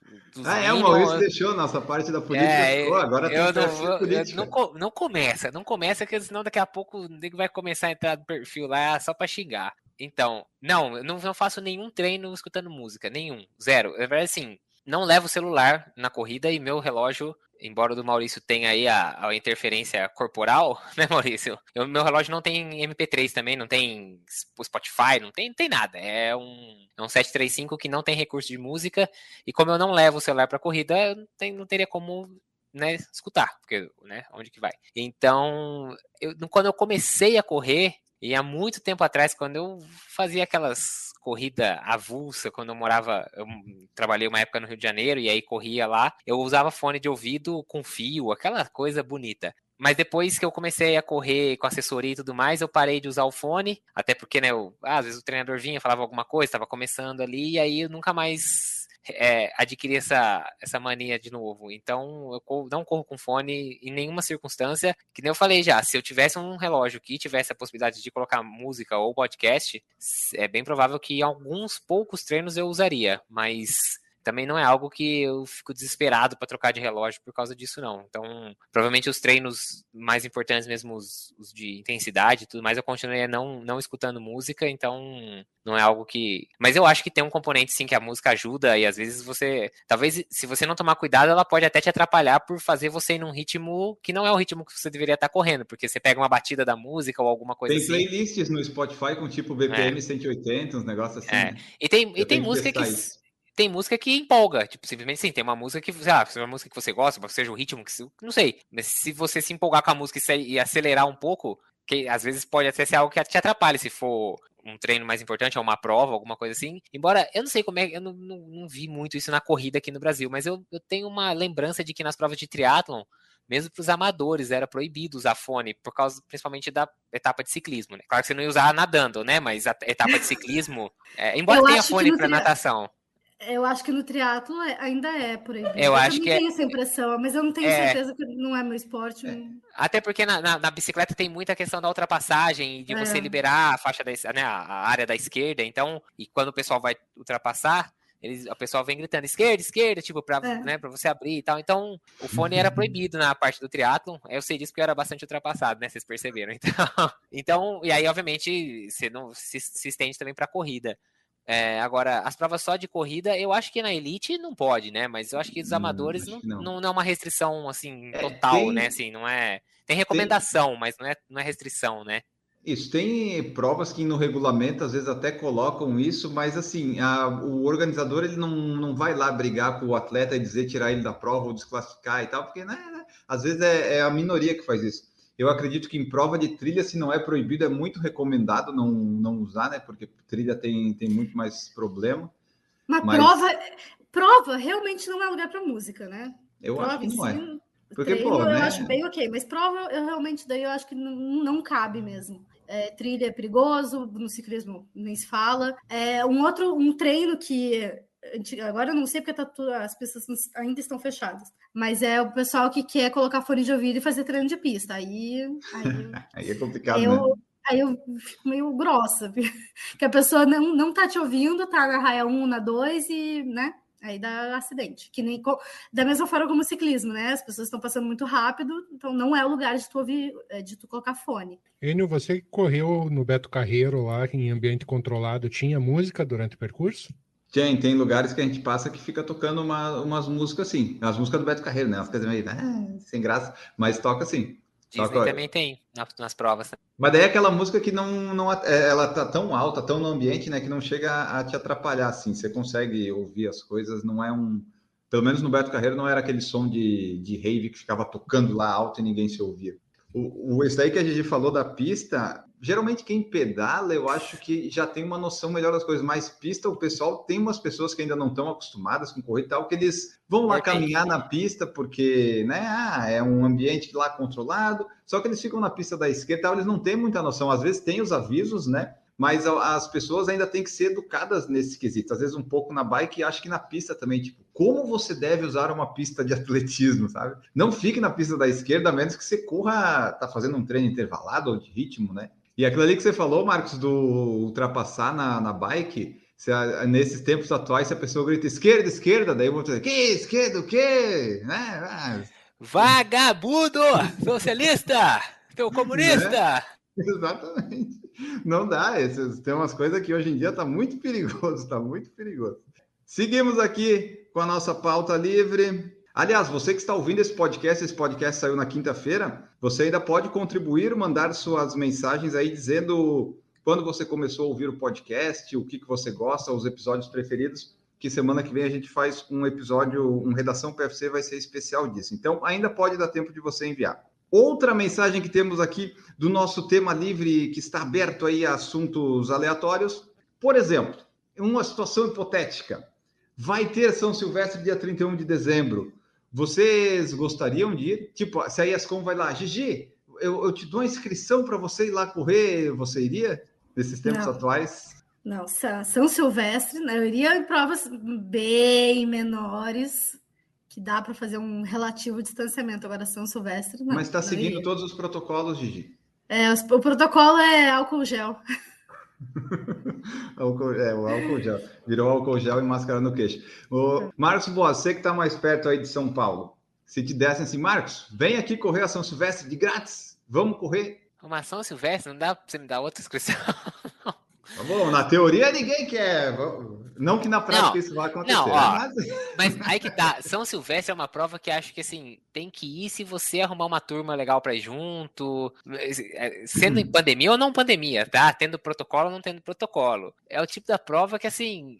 Ah, é, o Maurício deixou nossa parte da política. É, agora eu tem não, política. Não, não, começa, não começa, porque senão daqui a pouco o nego vai começar a entrar no perfil lá só para xingar. Então, não, eu não, não faço nenhum treino escutando música, nenhum, zero. É verdade, assim, não levo o celular na corrida e meu relógio, embora o do Maurício tenha aí a, a interferência corporal, <laughs> né, Maurício? Eu, meu relógio não tem MP3 também, não tem Spotify, não tem, não tem nada. É um, é um 735 que não tem recurso de música. E como eu não levo o celular para corrida, não, tem, não teria como né, escutar, porque, né, onde que vai. Então, eu, quando eu comecei a correr, e há muito tempo atrás, quando eu fazia aquelas corrida avulsa, quando eu morava, eu trabalhei uma época no Rio de Janeiro e aí corria lá, eu usava fone de ouvido com fio, aquela coisa bonita. Mas depois que eu comecei a correr com assessoria e tudo mais, eu parei de usar o fone, até porque, né, eu, às vezes o treinador vinha, falava alguma coisa, estava começando ali, e aí eu nunca mais é, adquirir essa, essa mania de novo. Então, eu não corro com fone em nenhuma circunstância. Que nem eu falei já, se eu tivesse um relógio que tivesse a possibilidade de colocar música ou podcast, é bem provável que alguns poucos treinos eu usaria, mas também não é algo que eu fico desesperado para trocar de relógio por causa disso, não. Então, provavelmente os treinos mais importantes mesmo, os, os de intensidade e tudo mais, eu continuei não, não escutando música, então não é algo que. Mas eu acho que tem um componente sim que a música ajuda, e às vezes você. Talvez, se você não tomar cuidado, ela pode até te atrapalhar por fazer você ir num ritmo que não é o ritmo que você deveria estar correndo, porque você pega uma batida da música ou alguma coisa tem assim. Tem playlists no Spotify com tipo BPM é. 180, uns negócios assim. É. E tem, e tem música que. Isso tem música que empolga, tipo, simplesmente sim, tem uma música que, sei lá, se é uma música que você gosta, seja o ritmo que, não sei, mas se você se empolgar com a música e acelerar um pouco, que às vezes pode até ser algo que te atrapalhe, se for um treino mais importante, ou uma prova, alguma coisa assim. Embora eu não sei como é, eu não, não, não vi muito isso na corrida aqui no Brasil, mas eu, eu tenho uma lembrança de que nas provas de triatlon, mesmo para os amadores, era proibido usar fone, por causa principalmente da etapa de ciclismo. Né? Claro que você não ia usar nadando, né? Mas a etapa de ciclismo, é, embora eu tenha fone para natação. Eu acho que no triatlo é, ainda é por aí. Eu, eu acho que tenho é... essa impressão, mas eu não tenho é... certeza que não é meu esporte. É. Até porque na, na, na, bicicleta tem muita questão da ultrapassagem, de você é. liberar a faixa da né, a área da esquerda. Então, e quando o pessoal vai ultrapassar, eles, o pessoal vem gritando esquerda, esquerda, tipo, para é. né, pra você abrir e tal. Então, o fone era proibido na parte do triatlon. Eu sei disso porque eu era bastante ultrapassado, né? Vocês perceberam. <laughs> Então, então e aí, obviamente, você não se, se estende também para corrida. É, agora, as provas só de corrida, eu acho que na elite não pode, né? Mas eu acho que os amadores hum, não, não. não, é uma restrição assim é, total, tem, né? Assim, não é. Tem recomendação, tem, mas não é, não é restrição, né? Isso, tem provas que no regulamento às vezes até colocam isso, mas assim, a, o organizador ele não, não vai lá brigar com o atleta e dizer tirar ele da prova ou desclassificar e tal, porque né, né às vezes é, é a minoria que faz isso. Eu acredito que em prova de trilha, se não é proibido, é muito recomendado não, não usar, né? Porque trilha tem, tem muito mais problema. Mas, mas... prova, prova realmente não é lugar para música, né? Eu prova, acho que não sim, é. Porque, treino, pô, né? eu acho bem ok, mas prova, eu realmente daí eu acho que não, não cabe mesmo. É, trilha é perigoso, no ciclismo nem se fala. É, um outro um treino que agora eu não sei porque tá tudo, as pessoas ainda estão fechadas, mas é o pessoal que quer colocar fone de ouvido e fazer treino de pista. Aí, aí, <laughs> aí é complicado, eu, né? Aí eu fico meio grossa, <laughs> que a pessoa não, não tá te ouvindo, tá na raia 1, na 2 e, né? Aí dá acidente. Que nem da mesma forma como o ciclismo, né? As pessoas estão passando muito rápido, então não é o lugar de tu ouvir, é, de tu colocar fone. Enio, você correu no Beto Carreiro lá em ambiente controlado, tinha música durante o percurso? Tem, tem lugares que a gente passa que fica tocando uma, umas músicas assim. As músicas do Beto Carreiro, né? Elas ficam meio ah, sem graça, mas toca assim. Disney toca... também tem nas, provas. Mas daí é aquela música que não, não é, ela tá tão alta, tão no ambiente, né, que não chega a, te atrapalhar assim. Você consegue ouvir as coisas, não é um. Pelo menos no Beto Carreiro não era aquele som de, de rave que ficava tocando lá alto e ninguém se ouvia. O, o, esse daí que a gente falou da pista, geralmente quem pedala, eu acho que já tem uma noção melhor das coisas. Mas pista, o pessoal tem umas pessoas que ainda não estão acostumadas com correr e tal, que eles vão lá caminhar na pista porque, né, ah, é um ambiente lá controlado. Só que eles ficam na pista da esquerda, tal, eles não têm muita noção. Às vezes tem os avisos, né? Mas as pessoas ainda têm que ser educadas nesse quesito. Às vezes um pouco na bike e acho que na pista também, tipo, como você deve usar uma pista de atletismo, sabe? Não fique na pista da esquerda, a menos que você corra, tá fazendo um treino intervalado ou de ritmo, né? E aquilo ali que você falou, Marcos, do ultrapassar na, na bike, se a, nesses tempos atuais, se a pessoa grita esquerda, esquerda, daí vou dizer, que esquerda, o quê? Né? Ah, Vagabundo! Socialista! Teu comunista! Né? <laughs> Exatamente. Não dá. Esses, tem umas coisas que hoje em dia tá muito perigoso, tá muito perigoso. Seguimos aqui com a nossa pauta livre. Aliás, você que está ouvindo esse podcast, esse podcast saiu na quinta-feira, você ainda pode contribuir, mandar suas mensagens aí dizendo quando você começou a ouvir o podcast, o que, que você gosta, os episódios preferidos. que semana que vem a gente faz um episódio, um Redação PFC vai ser especial disso. Então, ainda pode dar tempo de você enviar. Outra mensagem que temos aqui do nosso tema livre, que está aberto aí a assuntos aleatórios. Por exemplo, uma situação hipotética. Vai ter São Silvestre dia 31 de dezembro. Vocês gostariam de ir? Tipo, se a ESCOM vai lá, Gigi, eu, eu te dou a inscrição para você ir lá correr, você iria? Nesses tempos Não. atuais? Não, São Silvestre, né? Eu iria em provas bem menores, que dá para fazer um relativo distanciamento. Agora, São Silvestre, não. Mas está seguindo iria. todos os protocolos, Gigi. É, o protocolo é álcool gel. <laughs> Álcool- é, o álcool gel. Virou álcool gel e máscara no queixo. O Marcos você que está mais perto aí de São Paulo, se te dessem assim, Marcos, vem aqui correr a São Silvestre de grátis, vamos correr. Uma São Silvestre, não dá pra você me dar outra inscrição? <laughs> Tá bom, na teoria ninguém quer. Não que na prática Não, isso vai acontecer. não, ó. Mas- Mas aí que tá, São Silvestre é uma prova que acho que assim, tem que ir se você arrumar uma turma legal pra ir junto, eh, sendo em pandemia ou não pandemia, tá? Tendo protocolo ou não tendo protocolo. É o tipo da prova que assim,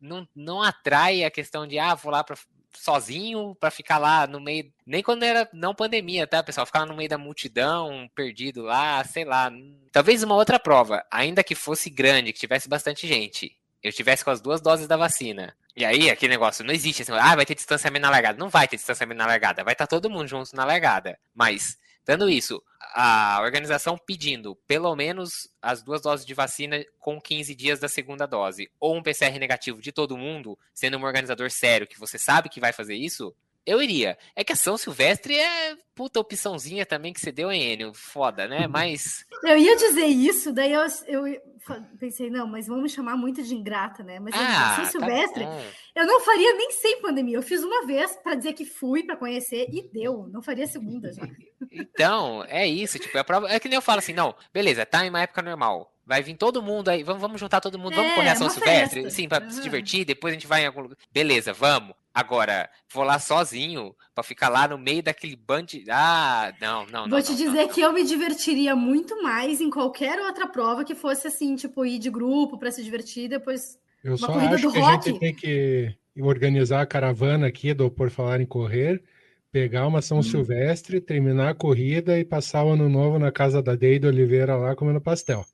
não, não atrai a questão de, ah, vou lá pra, sozinho pra ficar lá no meio, nem quando era não pandemia, tá, pessoal? Ficar no meio da multidão, perdido lá, sei lá. Talvez uma outra prova, ainda que fosse grande, que tivesse bastante gente, eu tivesse com as duas doses da vacina. E aí, aquele negócio, não existe assim, ah, vai ter distanciamento na largada. Não vai ter distanciamento na largada, vai estar todo mundo junto na largada. Mas, dando isso, a organização pedindo pelo menos as duas doses de vacina com 15 dias da segunda dose, ou um PCR negativo de todo mundo, sendo um organizador sério que você sabe que vai fazer isso, eu iria. É que a São Silvestre é puta opçãozinha também que você deu, hein, Enio? Foda, né? Mas. Eu ia dizer isso, daí eu, eu pensei, não, mas vão me chamar muito de ingrata, né? Mas Ah, São tá Silvestre, bom. eu não faria nem sem pandemia. Eu fiz uma vez para dizer que fui para conhecer e deu. Não faria segunda já. <laughs> Então, é isso, tipo, a prova. É que nem eu falo assim, não, beleza, tá em uma época normal. Vai vir todo mundo aí, vamos, vamos juntar todo mundo, vamos É, correr a São Silvestre, festa. sim, pra se Aham. divertir, depois a gente vai em algum lugar. Beleza, vamos. Agora, vou lá sozinho pra ficar lá no meio daquele band. Ah, não, não, não. Vou te não, dizer não, que eu me divertiria muito mais em qualquer outra prova que fosse assim, tipo, ir de grupo para se divertir, depois. Eu só corrida acho do que a rock. gente tem que organizar a caravana aqui do Por Falar em Correr, pegar uma São Hum. Silvestre, terminar a corrida e passar o ano novo na casa da Deide Oliveira lá comendo pastel.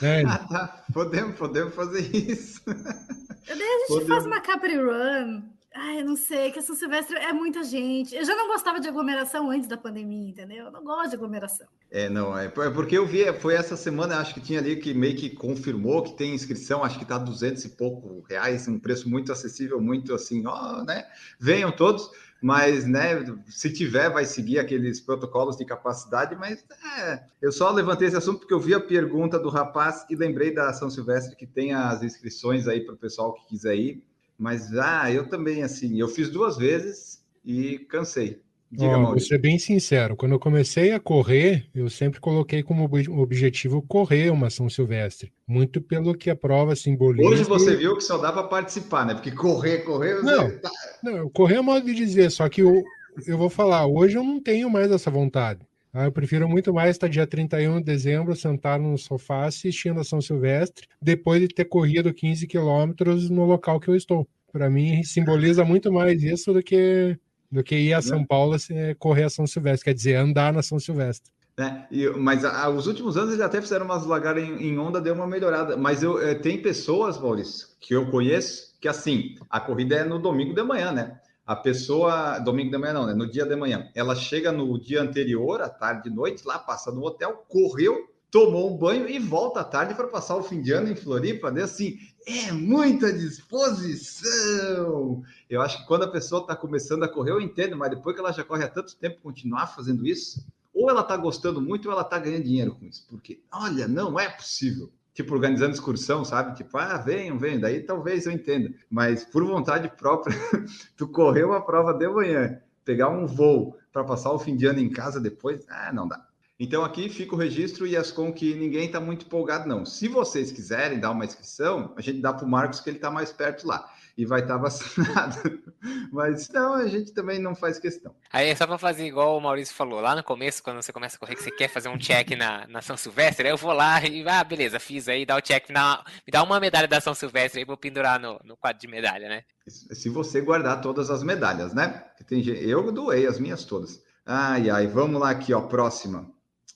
Né? Ah, <laughs> tá. Podemos, podemos fazer isso. Daí a gente Podemos. faz uma Capri Run. Ai, não sei, que a São Silvestre é muita gente. Eu já não gostava de aglomeração antes da pandemia, entendeu? Eu não gosto de aglomeração. É, não, é é porque eu vi, foi essa semana, acho que tinha ali que meio que confirmou que tem inscrição, acho que tá 200 e pouco reais, um preço muito acessível, muito assim, ó, né? Venham todos, mas, né, se tiver, vai seguir aqueles protocolos de capacidade, mas é, eu só levantei esse assunto porque eu vi a pergunta do rapaz e lembrei da São Silvestre que tem as inscrições aí para o pessoal que quiser ir, mas, ah, eu também, assim, eu fiz duas vezes e cansei. Diga, Ó, vou ser bem sincero, quando eu comecei a correr, eu sempre coloquei como ob- objetivo correr uma São Silvestre, muito pelo que a prova simboliza. Hoje você viu que só dá para participar, né? Porque correr, correr, você Não. tá- Não, correr é modo de dizer, só que eu, eu vou falar, hoje eu não tenho mais essa vontade. Tá? Eu prefiro muito mais estar dia 31 de dezembro sentado no sofá assistindo a São Silvestre, depois de ter corrido 15 quilômetros no local que eu estou. Para mim, simboliza muito mais isso do que, do que ir a São Paulo correr a São Silvestre, quer dizer, andar na São Silvestre. né? E- mas a- os últimos anos eles até fizeram umas lagares em, em onda, deu uma melhorada. Mas eu eh, tem pessoas, Maurício, que eu conheço, que assim, a corrida é no domingo de manhã, né? A pessoa, domingo de manhã não, né? No dia de manhã. Ela chega no dia anterior, à tarde, de noite, lá passa no hotel, correu, tomou um banho e volta à tarde para passar o fim de ano em Floripa, né? Assim, é muita disposição. Eu acho que quando a pessoa está começando a correr, eu entendo, mas depois que ela já corre há tanto tempo, continuar fazendo isso, ou ela está gostando muito ou ela está ganhando dinheiro com isso. Porque, olha, não é possível. Tipo, organizando excursão, sabe? Tipo, ah, venham, venham. Daí talvez eu entenda. Mas por vontade própria, <laughs> tu correr uma prova de manhã, pegar um voo para passar o fim de ano em casa depois, ah, não dá. Então aqui fica o registro e as com que ninguém está muito empolgado, não. Se vocês quiserem dar uma inscrição, a gente dá para o Marcos que ele está mais perto lá. E vai estar vacinado. <laughs> Mas não, a gente também não faz questão. Aí é só para fazer igual o Maurício falou, lá no começo, quando você começa a correr, que você quer fazer um check na, na São Silvestre, aí eu vou lá e, ah, beleza, fiz aí, dá o check, me dá, me dá uma medalha da São Silvestre aí, vou pendurar no, no quadro de medalha, né? Se você guardar todas as medalhas, né? Eu doei as minhas todas. Ai, ai, vamos lá aqui, ó, próxima.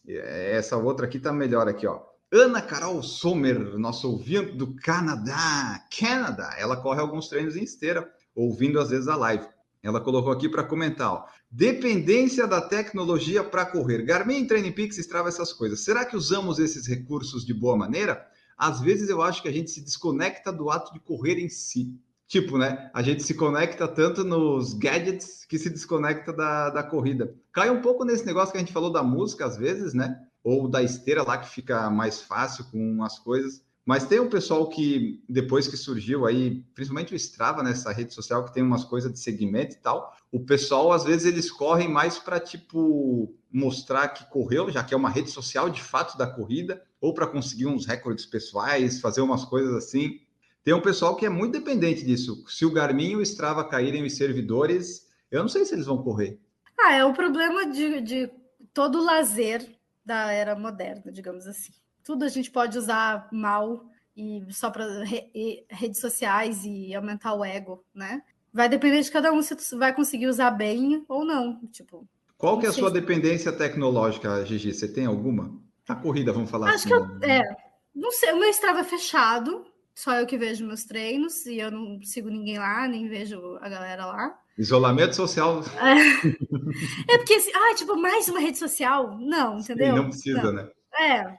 Essa outra aqui tá melhor aqui, ó. Ana Carol Sommer, nosso ouvinte do Canadá. Canadá. Ela corre alguns treinos em esteira, ouvindo às vezes a live. Ela colocou aqui para comentar, ó. Dependência da tecnologia para correr. Garmin, Training Peaks, Strava, essas coisas. Será que usamos esses recursos de boa maneira? Às vezes eu acho que a gente se desconecta do ato de correr em si. Tipo, né? A gente se conecta tanto nos gadgets que se desconecta da, da corrida. Cai um pouco nesse negócio que a gente falou da música, às vezes, né? Ou da esteira lá que fica mais fácil com as coisas. Mas tem um pessoal que, depois que surgiu aí, principalmente o Strava, nessa rede social, que tem umas coisas de segmento e tal, o pessoal, às vezes, eles correm mais para, tipo, mostrar que correu, já que é uma rede social de fato da corrida, ou para conseguir uns recordes pessoais, fazer umas coisas assim. Tem um pessoal que é muito dependente disso. Se o Garmin e o Strava caírem os servidores, eu não sei se eles vão correr. Ah, é o problema de, de todo o lazer da era moderna, digamos assim. Tudo a gente pode usar mal e só para re, redes sociais e aumentar o ego, né? Vai depender de cada um se vai conseguir usar bem ou não. Tipo, qual que é a sua se... dependência tecnológica, Gigi? Você tem alguma? A corrida, vamos falar Acho assim. que eu, é, não sei, o meu Strava é fechado, só eu que vejo meus treinos e eu não sigo ninguém lá, nem vejo a galera lá. Isolamento social. É, é porque, assim, ah, tipo, mais uma rede social? Não, entendeu? Sim, não precisa, não. né? É,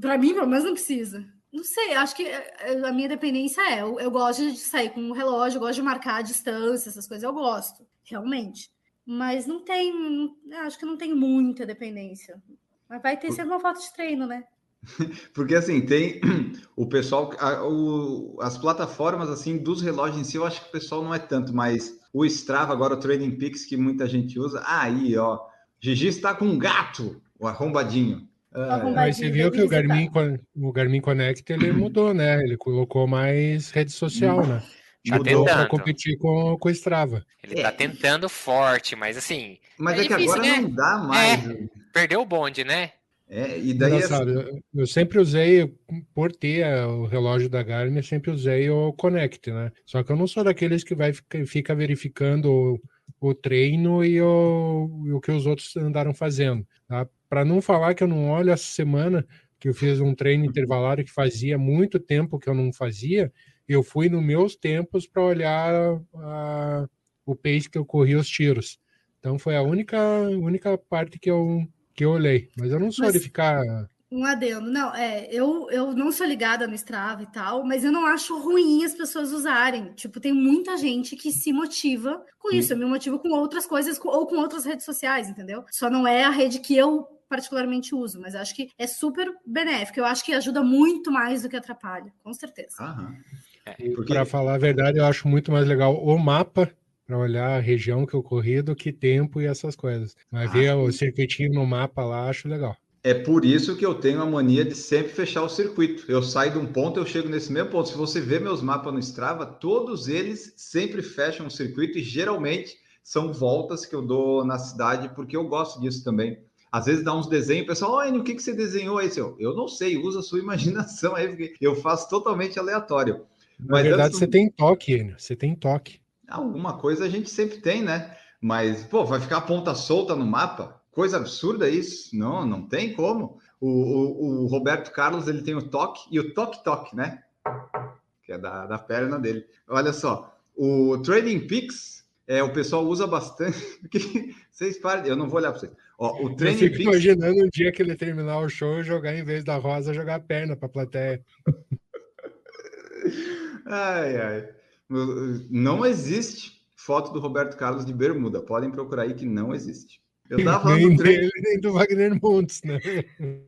para mim, pelo menos, não precisa. Não sei, acho que é, a minha dependência é, eu, eu gosto de sair com um relógio, eu gosto de marcar a distância, essas coisas eu gosto, realmente. Mas não tem, acho que não tem muita dependência. Mas vai ter sempre uma falta de treino, né? <laughs> Porque assim, tem <clears throat> o pessoal, a, o, as plataformas assim dos relógios em si, eu acho que o pessoal não é tanto, mas o Strava, agora o Trading Peaks que muita gente usa, aí ó, Gigi está com um gato, o arrombadinho. Ah, mas você viu que o Garmin, o Garmin Connect ele <clears throat> mudou, né? Ele colocou mais rede social, né? Tá mudou para competir com, com o Strava. Ele tá tentando forte, mas assim. Mas é, é que difícil, agora né? não dá mais. É, perdeu o bonde, né? É, e daí Engraçado, eu sempre usei, por ter o relógio da Garmin, eu sempre usei o Connect, né? Só que eu não sou daqueles que vai fica verificando o, o treino e o, e o que os outros andaram fazendo. Tá? Para não falar que eu não olho essa semana, que eu fiz um treino intervalado que fazia muito tempo que eu não fazia, eu fui nos meus tempos para olhar a, o pace que eu corri os tiros. Então foi a única, única parte que eu que eu olhei, mas eu não sou mas, de ficar. Um adendo, não, é, eu, eu não sou ligada no Strava e tal, mas eu não acho ruim as pessoas usarem. Tipo, tem muita gente que se motiva com isso. Eu me motivo com outras coisas ou com outras redes sociais, entendeu? Só não é a rede que eu particularmente uso, mas acho que é super benéfico. Eu acho que ajuda muito mais do que atrapalha, com certeza. Aham. É, porque... Para falar a verdade, eu acho muito mais legal o mapa para olhar a região que eu corri do que tempo e essas coisas. Mas ah, ver o circuitinho no mapa lá, acho legal. É por isso que eu tenho a mania de sempre fechar o circuito. Eu saio de um ponto, eu chego nesse mesmo ponto. Se você ver meus mapas no Strava, todos eles sempre fecham o circuito e geralmente são voltas que eu dou na cidade, porque eu gosto disso também. Às vezes dá uns desenhos, o pessoal, olha, o que, que você desenhou aí, seu? Eu não sei, usa a sua <laughs> imaginação aí, porque eu faço totalmente aleatório. Na Mas verdade, você tem toque, Enio, você tem toque. Alguma coisa a gente sempre tem, né? Mas, pô, vai ficar a ponta solta no mapa? Coisa absurda isso. Não, não tem como. O, o, o Roberto Carlos, ele tem o toque e o toque-toque, né? Que é da, da perna dele. Olha só, o Trading Peaks, é, o pessoal usa bastante. <laughs> vocês parem, eu não vou olhar para vocês. Ó, o Trading eu fico Peaks... imaginando um dia que ele terminar o show jogar, em vez da rosa, jogar a perna para a plateia. <laughs> ai, ai. Não existe foto do Roberto Carlos de bermuda. Podem procurar aí que não existe. Eu tava falando nem dele, nem do Wagner Montes, né?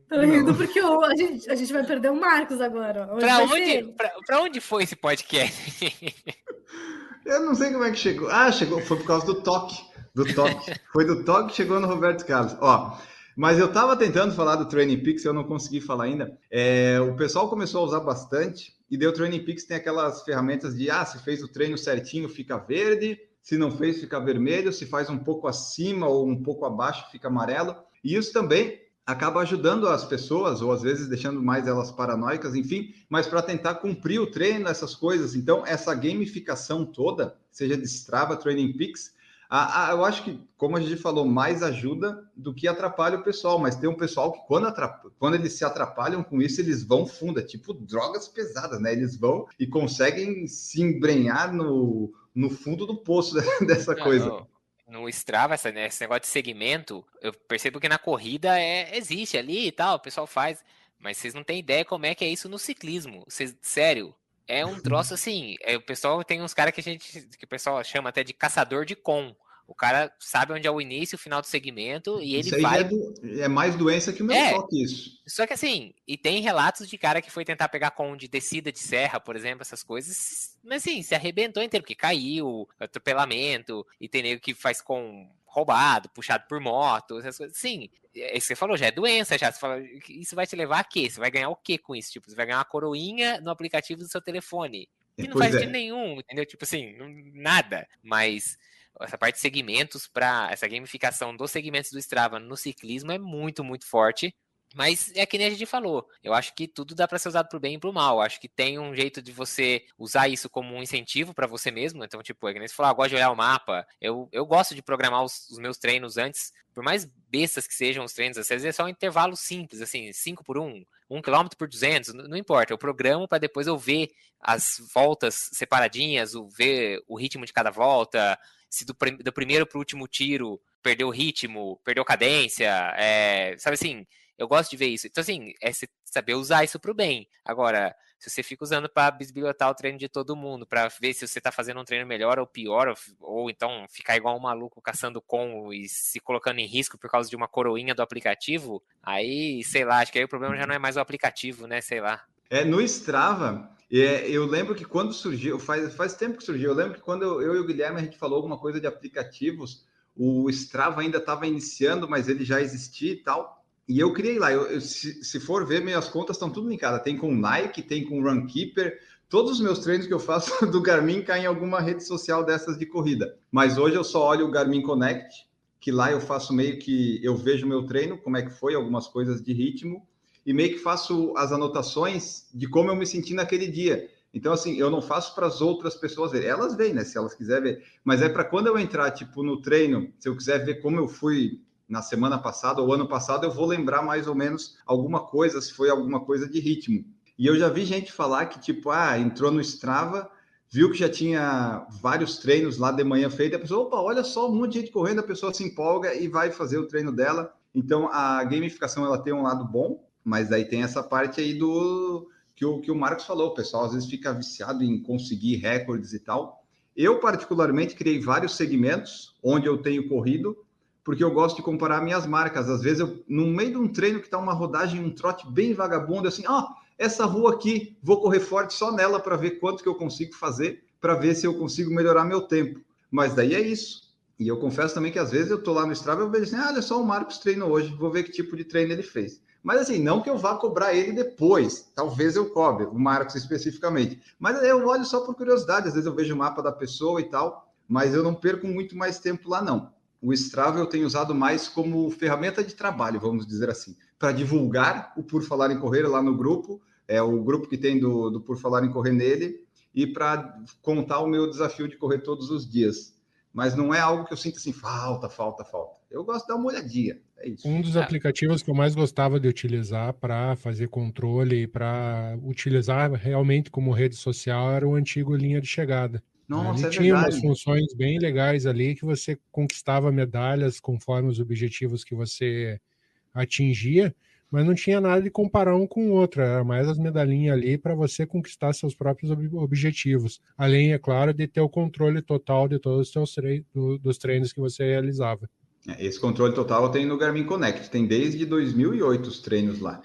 Tô rindo porque a, gente, a gente vai perder o Marcos agora. Para onde, pra, pra onde foi esse podcast? <laughs> Eu não sei como é que chegou. Ah, chegou, foi por causa do toque. Do toque. <laughs> Foi do toque que chegou no Roberto Carlos. Ó, Mas eu estava tentando falar do Training Peaks, eu não consegui falar ainda. É, o pessoal começou a usar bastante, e deu Training Peaks tem aquelas ferramentas de, ah, se fez o treino certinho, fica verde, se não fez, fica vermelho, se faz um pouco acima ou um pouco abaixo, fica amarelo. E isso também acaba ajudando as pessoas, ou às vezes deixando mais elas paranoicas, enfim, mas para tentar cumprir o treino, essas coisas. Então, essa gamificação toda, seja de Strava, Training Peaks, a, a, eu acho que, como a gente falou, mais ajuda do que atrapalha o pessoal, mas tem um pessoal que, quando, quando eles se atrapalham com isso, eles vão fundo, é tipo drogas pesadas, né? Eles vão e conseguem se embrenhar no, no fundo do poço <laughs> dessa não, coisa. Não no Strava, essa, né, esse negócio de segmento, eu percebo que na corrida é, existe ali e tal, o pessoal faz, mas vocês não têm ideia como é que é isso no ciclismo. Vocês, sério, é um troço assim. É, o pessoal tem uns caras que a gente. que o pessoal chama até de caçador de com. O cara sabe onde é o início e o final do segmento e ele isso vai. É, do... é, mais doença que o meu é, toque, isso. Só que assim, e tem relatos de cara que foi tentar pegar com de descida de serra, por exemplo, essas coisas. Mas assim, se arrebentou inteiro, porque caiu, atropelamento, e tem nego que faz com roubado, puxado por moto, essas coisas. Sim, é isso que você falou, já é doença, já. Você fala, isso vai te levar a quê? Você vai ganhar o quê com isso? Tipo, você vai ganhar uma coroinha no aplicativo do seu telefone. Que não pois faz é. nenhum, entendeu? Tipo assim, nada. Mas essa parte de segmentos para essa gamificação dos segmentos do Strava no ciclismo é muito, muito forte. Mas é que nem a gente falou. Eu acho que tudo dá para ser usado pro bem e pro mal. Eu acho que tem um jeito de você usar isso como um incentivo para você mesmo. Então, tipo, é que nem você falou, ah, gosto de olhar o mapa. Eu, eu gosto de programar os, os, meus treinos antes, por mais bestas que sejam os treinos, às vezes é só um intervalo simples, assim, 5 por 1, um, 1 um km por 200, não, importa. Eu programo para depois eu ver as voltas separadinhas, o ver o ritmo de cada volta, se do, do primeiro pro último tiro perdeu ritmo, perdeu cadência, é, sabe assim, eu gosto de ver isso. Então, assim, é saber usar isso para o bem. Agora, se você fica usando para bisbilhotar o treino de todo mundo, para ver se você está fazendo um treino melhor ou pior, ou, ou, então ficar igual um maluco caçando com e se colocando em risco por causa de uma coroinha do aplicativo, aí, sei lá, acho que aí o problema já não é mais o aplicativo, né? Sei lá. É, no Strava, é, eu lembro que quando surgiu, faz, faz tempo que surgiu, eu lembro que quando eu, eu e o Guilherme a gente falou alguma coisa de aplicativos, o Strava ainda estava iniciando, mas ele já existia e tal. E eu criei lá, eu, eu, se, se, for ver, minhas contas estão tudo linkadas. Tem com Nike, tem com Runkeeper. Todos os meus treinos que eu faço <laughs> do Garmin caem em alguma rede social dessas de corrida. Mas hoje eu só olho o Garmin Connect, que lá eu faço meio que eu vejo meu treino, como é que foi, algumas coisas de ritmo, e meio que faço as anotações de como eu me senti naquele dia. Então, assim, eu não faço para as outras pessoas verem. Elas veem, né? Se elas quiserem ver. Mas é para quando eu entrar, tipo, no treino, se eu quiser ver como eu fui na semana passada ou ano passado, eu vou lembrar mais ou menos alguma coisa, se foi alguma coisa de ritmo. E eu já vi gente falar que, tipo, ah, entrou no Strava, viu que já tinha vários treinos lá de manhã feito, a pessoa, opa, olha só, um monte de gente correndo, a pessoa se empolga e vai fazer o treino dela. Então, a gamificação, ela tem um lado bom, mas aí tem essa parte aí do que o, que o Marcos falou, o pessoal às vezes fica viciado em conseguir recordes e tal. Eu, particularmente, criei vários segmentos onde eu tenho corrido, porque eu gosto de comparar minhas marcas. Às vezes, eu, no meio de um treino que está uma rodagem, um trote bem vagabundo, assim, ó, oh, essa rua aqui, vou correr forte só nela para ver quanto que eu consigo fazer, para ver se eu consigo melhorar meu tempo. Mas daí é isso. E eu confesso também que às vezes eu estou lá no Strava e vejo assim, ah, olha só o Marcos treino hoje, vou ver que tipo de treino ele fez. Mas assim, não que eu vá cobrar ele depois, talvez eu cobre, o Marcos especificamente. Mas eu olho só por curiosidade, às vezes eu vejo o mapa da pessoa e tal, mas eu não perco muito mais tempo lá não o Strava eu tenho usado mais como ferramenta de trabalho, vamos dizer assim, para divulgar o Por Falar em Correr lá no grupo, é o grupo que tem do, do Por Falar em Correr nele, e para contar o meu desafio de correr todos os dias. Mas não é algo que eu sinto assim, falta, falta, falta. Eu gosto de dar uma olhadinha. É isso. Um dos é. aplicativos que eu mais gostava de utilizar para fazer controle, para utilizar realmente como rede social, era o antigo linha de chegada. Nossa, Ele é tinha verdade. umas funções bem legais ali que você conquistava medalhas conforme os objetivos que você atingia, mas não tinha nada de comparar um com o outro, era mais as medalhinhas ali para você conquistar seus próprios ob objetivos. Além, é claro, de ter o controle total de todos os seus tre do, dos treinos que você realizava. É, esse controle total tem no Garmin Connect, tem desde 2008 os treinos lá.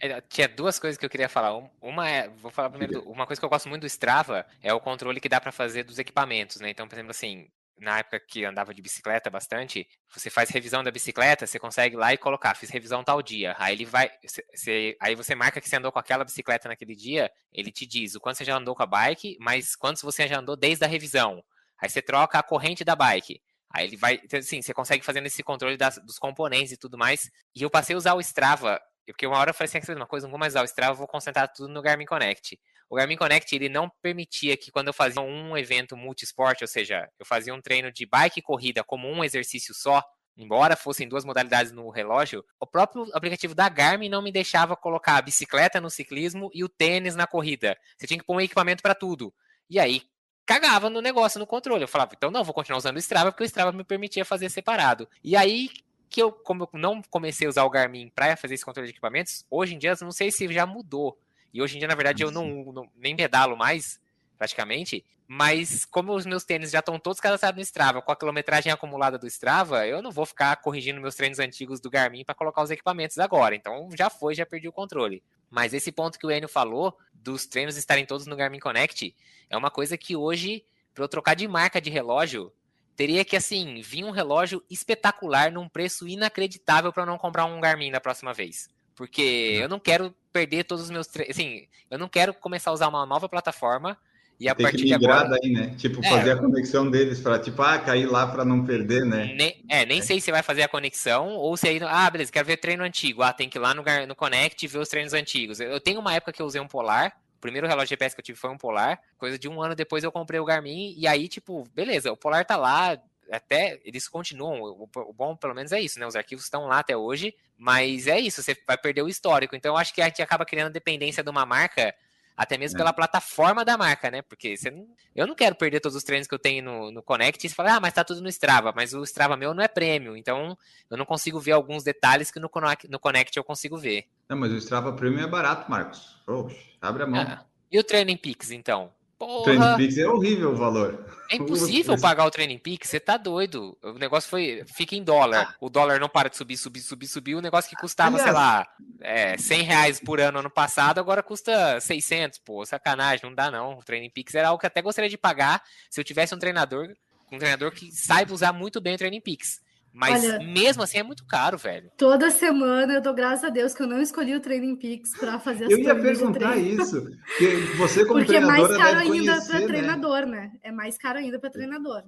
É, tinha duas coisas que eu queria falar. Uma é, vou falar primeiro, uma coisa que eu gosto muito do Strava é o controle que dá para fazer dos equipamentos, né? Então, por exemplo, assim, na época que andava de bicicleta bastante, você faz revisão da bicicleta, você consegue lá e colocar, fiz revisão tal dia. Aí ele vai, você, aí você marca que você andou com aquela bicicleta naquele dia, ele te diz o quanto você já andou com a bike, mas quantos você já andou desde a revisão. Aí você troca a corrente da bike. Aí ele vai, então, assim, você consegue fazendo esse controle das, dos componentes e tudo mais. E eu passei a usar o Strava, porque uma hora eu falei assim, uma coisa, não vou mais usar o Strava, vou concentrar tudo no Garmin Connect. O Garmin Connect ele não permitia que quando eu fazia um evento multisport, ou seja, eu fazia um treino de bike e corrida como um exercício só, embora fossem duas modalidades no relógio, o próprio aplicativo da Garmin não me deixava colocar a bicicleta no ciclismo e o tênis na corrida. Você tinha que pôr um equipamento para tudo. E aí cagava no negócio, no controle. Eu falava, então não, vou continuar usando o Strava porque o Strava me permitia fazer separado. E aí que eu, como eu não comecei a usar o Garmin para fazer esse controle de equipamentos, hoje em dia eu não sei se já mudou. E hoje em dia, na verdade, eu não, não nem pedalo mais, praticamente. Mas como os meus tênis já estão todos cadastrados no Strava, com a quilometragem acumulada do Strava, eu não vou ficar corrigindo meus treinos antigos do Garmin para colocar os equipamentos agora. Então já foi, já perdi o controle. Mas esse ponto que o Enio falou, dos treinos estarem todos no Garmin Connect, é uma coisa que hoje, para eu trocar de marca de relógio, teria que, assim, vir um relógio espetacular num preço inacreditável para não comprar um Garmin na próxima vez. Porque eu não quero perder todos os meus. Assim, eu não quero começar a usar uma nova plataforma e a Tem partir que de agora. daí, né? Tipo, É. fazer a conexão deles para, tipo, ah, cair lá para não perder, né? Nem, é, nem sei se vai fazer a conexão ou se aí. Ah, beleza, quero ver treino antigo. Ah, tem que ir lá no, no Connect e ver os treinos antigos. Eu eu tenho uma época que eu usei um Polar. Primeiro relógio GPS que eu tive foi um Polar. Coisa de um ano depois eu comprei o Garmin. E aí, tipo, beleza, o Polar tá lá. Até eles continuam. O, o bom, pelo menos, é isso, né? Os arquivos estão lá até hoje. Mas é isso, você vai perder o histórico. Então, eu acho que a gente acaba criando dependência de uma marca. Até mesmo É. pela plataforma da marca, né? Porque você não, eu não quero perder todos os treinos que eu tenho no, no Connect e você fala, ah, mas tá tudo no Strava, mas o Strava meu não é prêmio, então eu não consigo ver alguns detalhes que no Connect, no Connect eu consigo ver. Não, mas o Strava Premium é barato, Marcos. Poxa, abre a mão. Ah, e o Training Peaks, então? O Training Porra, Peaks é horrível o valor. é impossível pagar o Training Peaks, você tá doido. O negócio foi, fica em dólar, o dólar não para de subir, subir, subir, subir, o negócio que custava, sei Aliás- lá, é, 100 reais por ano ano passado, agora custa 600, pô, sacanagem, não dá não. O Training Peaks era algo que até gostaria de pagar se eu tivesse um treinador, um treinador que saiba usar muito bem o Training Peaks. Mas Olha- mesmo assim é muito caro, velho. Toda semana eu dou graças a Deus que eu não escolhi o Training Peaks para fazer as Eu ia perguntar isso. Que você, como Porque é mais caro ainda para né? treinador, né? É mais caro ainda para treinador.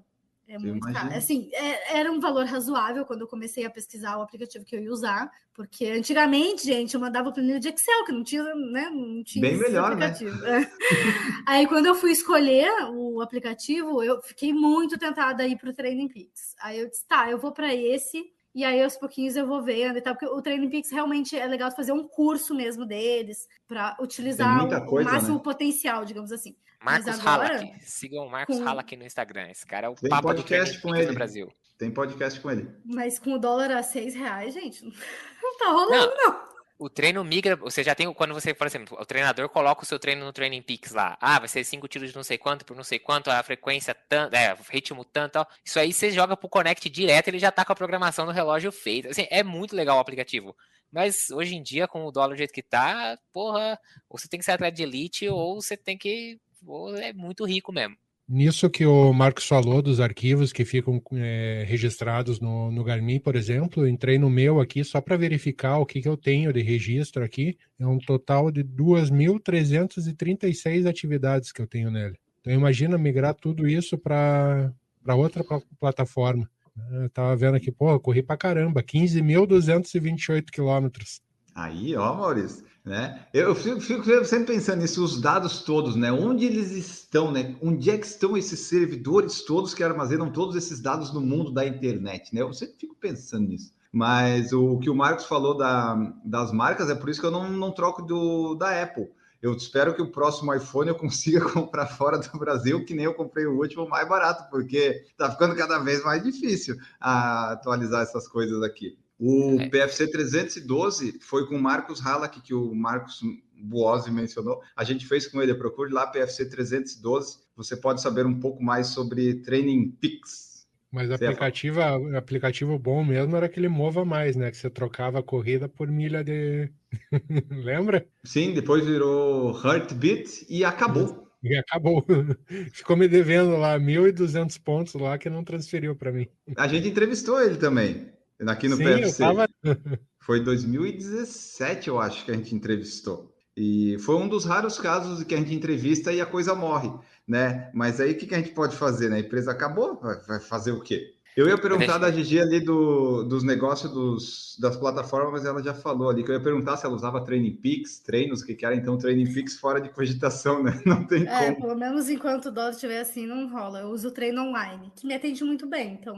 É muito caro. Assim, é- era um valor razoável quando eu comecei a pesquisar o aplicativo que eu ia usar, porque antigamente, gente, eu mandava planilha de Excel, que não tinha, né? Não tinha Bem melhor, né? aplicativo. É. <laughs> Aí, quando eu fui escolher o aplicativo, eu fiquei muito tentada a ir para o Training Peaks. Aí eu disse, tá, eu vou para esse. E aí, aos pouquinhos, eu vou vendo e tal, porque o Training Peaks realmente é legal fazer um curso mesmo deles, para utilizar muita o, coisa, o máximo né? potencial, digamos assim. Mas Marcos agora, Halak. Sigam o Marcos com- Halak no Instagram. Esse cara é o Tem papa do podcast Training com Peaks ele. no Brasil. Tem podcast com ele. Mas com o dólar a seis reais, gente, <laughs> não tá rolando, não. O treino migra, você já tem, quando você, por exemplo, o treinador coloca o seu treino no Training Peaks lá. Ah, vai ser cinco tiros de não sei quanto por não sei quanto, a frequência tanto, é, ritmo tanto. Isso aí você joga pro Connect direto, ele já tá com a programação do relógio feita. Assim, é muito legal o aplicativo. Mas hoje em dia, com o dólar do jeito que tá, porra, ou você tem que ser atleta de elite, ou você tem que. Ou é muito rico mesmo. Nisso que o Marcos falou dos arquivos que ficam é, registrados no, no Garmin, por exemplo, entrei no meu aqui só para verificar o que, que eu tenho de registro aqui. É um total de 2.336 atividades que eu tenho nele. Então imagina migrar tudo isso para outra pla- plataforma. Eu estava vendo aqui, eu corri para caramba, 15.228 quilômetros. Aí, ó, Maurício, né? Eu fico, fico sempre pensando nisso, os dados todos, né? Onde eles estão, né? Onde é que estão esses servidores todos que armazenam todos esses dados no mundo da internet, né? Eu sempre fico pensando nisso. Mas o que o Marcos falou da, das marcas, é por isso que eu não, não troco do, da Apple. Eu espero que o próximo iPhone eu consiga <laughs> comprar fora do Brasil, que nem eu comprei o último mais barato, porque tá ficando cada vez mais difícil a atualizar essas coisas aqui. O É. PFC 312 foi com o Marcos Halak, que o Marcos Buozzi mencionou. A gente fez com ele. Procure lá PFC 312. Você pode saber um pouco mais sobre Training Peaks. Mas ia aplicativo, aplicativo bom mesmo era aquele Mova Mais, né? Que você trocava a corrida por milha de. <laughs> Lembra? Sim, depois virou Heartbeat e acabou. E acabou. <laughs> Ficou me devendo lá 1.200 pontos lá que não transferiu para mim. A gente entrevistou ele também, aqui no Sim, PFC. tava... <laughs> Foi 2017, eu acho, que a gente entrevistou. E foi um dos raros casos que a gente entrevista e a coisa morre, né? Mas aí o que, que a gente pode fazer, né? A empresa acabou, vai, fazer o quê? Eu ia perguntar da Gigi ali do, dos negócios dos, das plataformas, mas ela já falou ali que eu ia perguntar se ela usava Training Peaks, treinos, o que, que era, então Training Peaks fora de cogitação, né? <laughs> Não tem É, como. pelo menos enquanto o dólar estiver assim, não rola. Eu uso o treino online, que me atende muito bem, então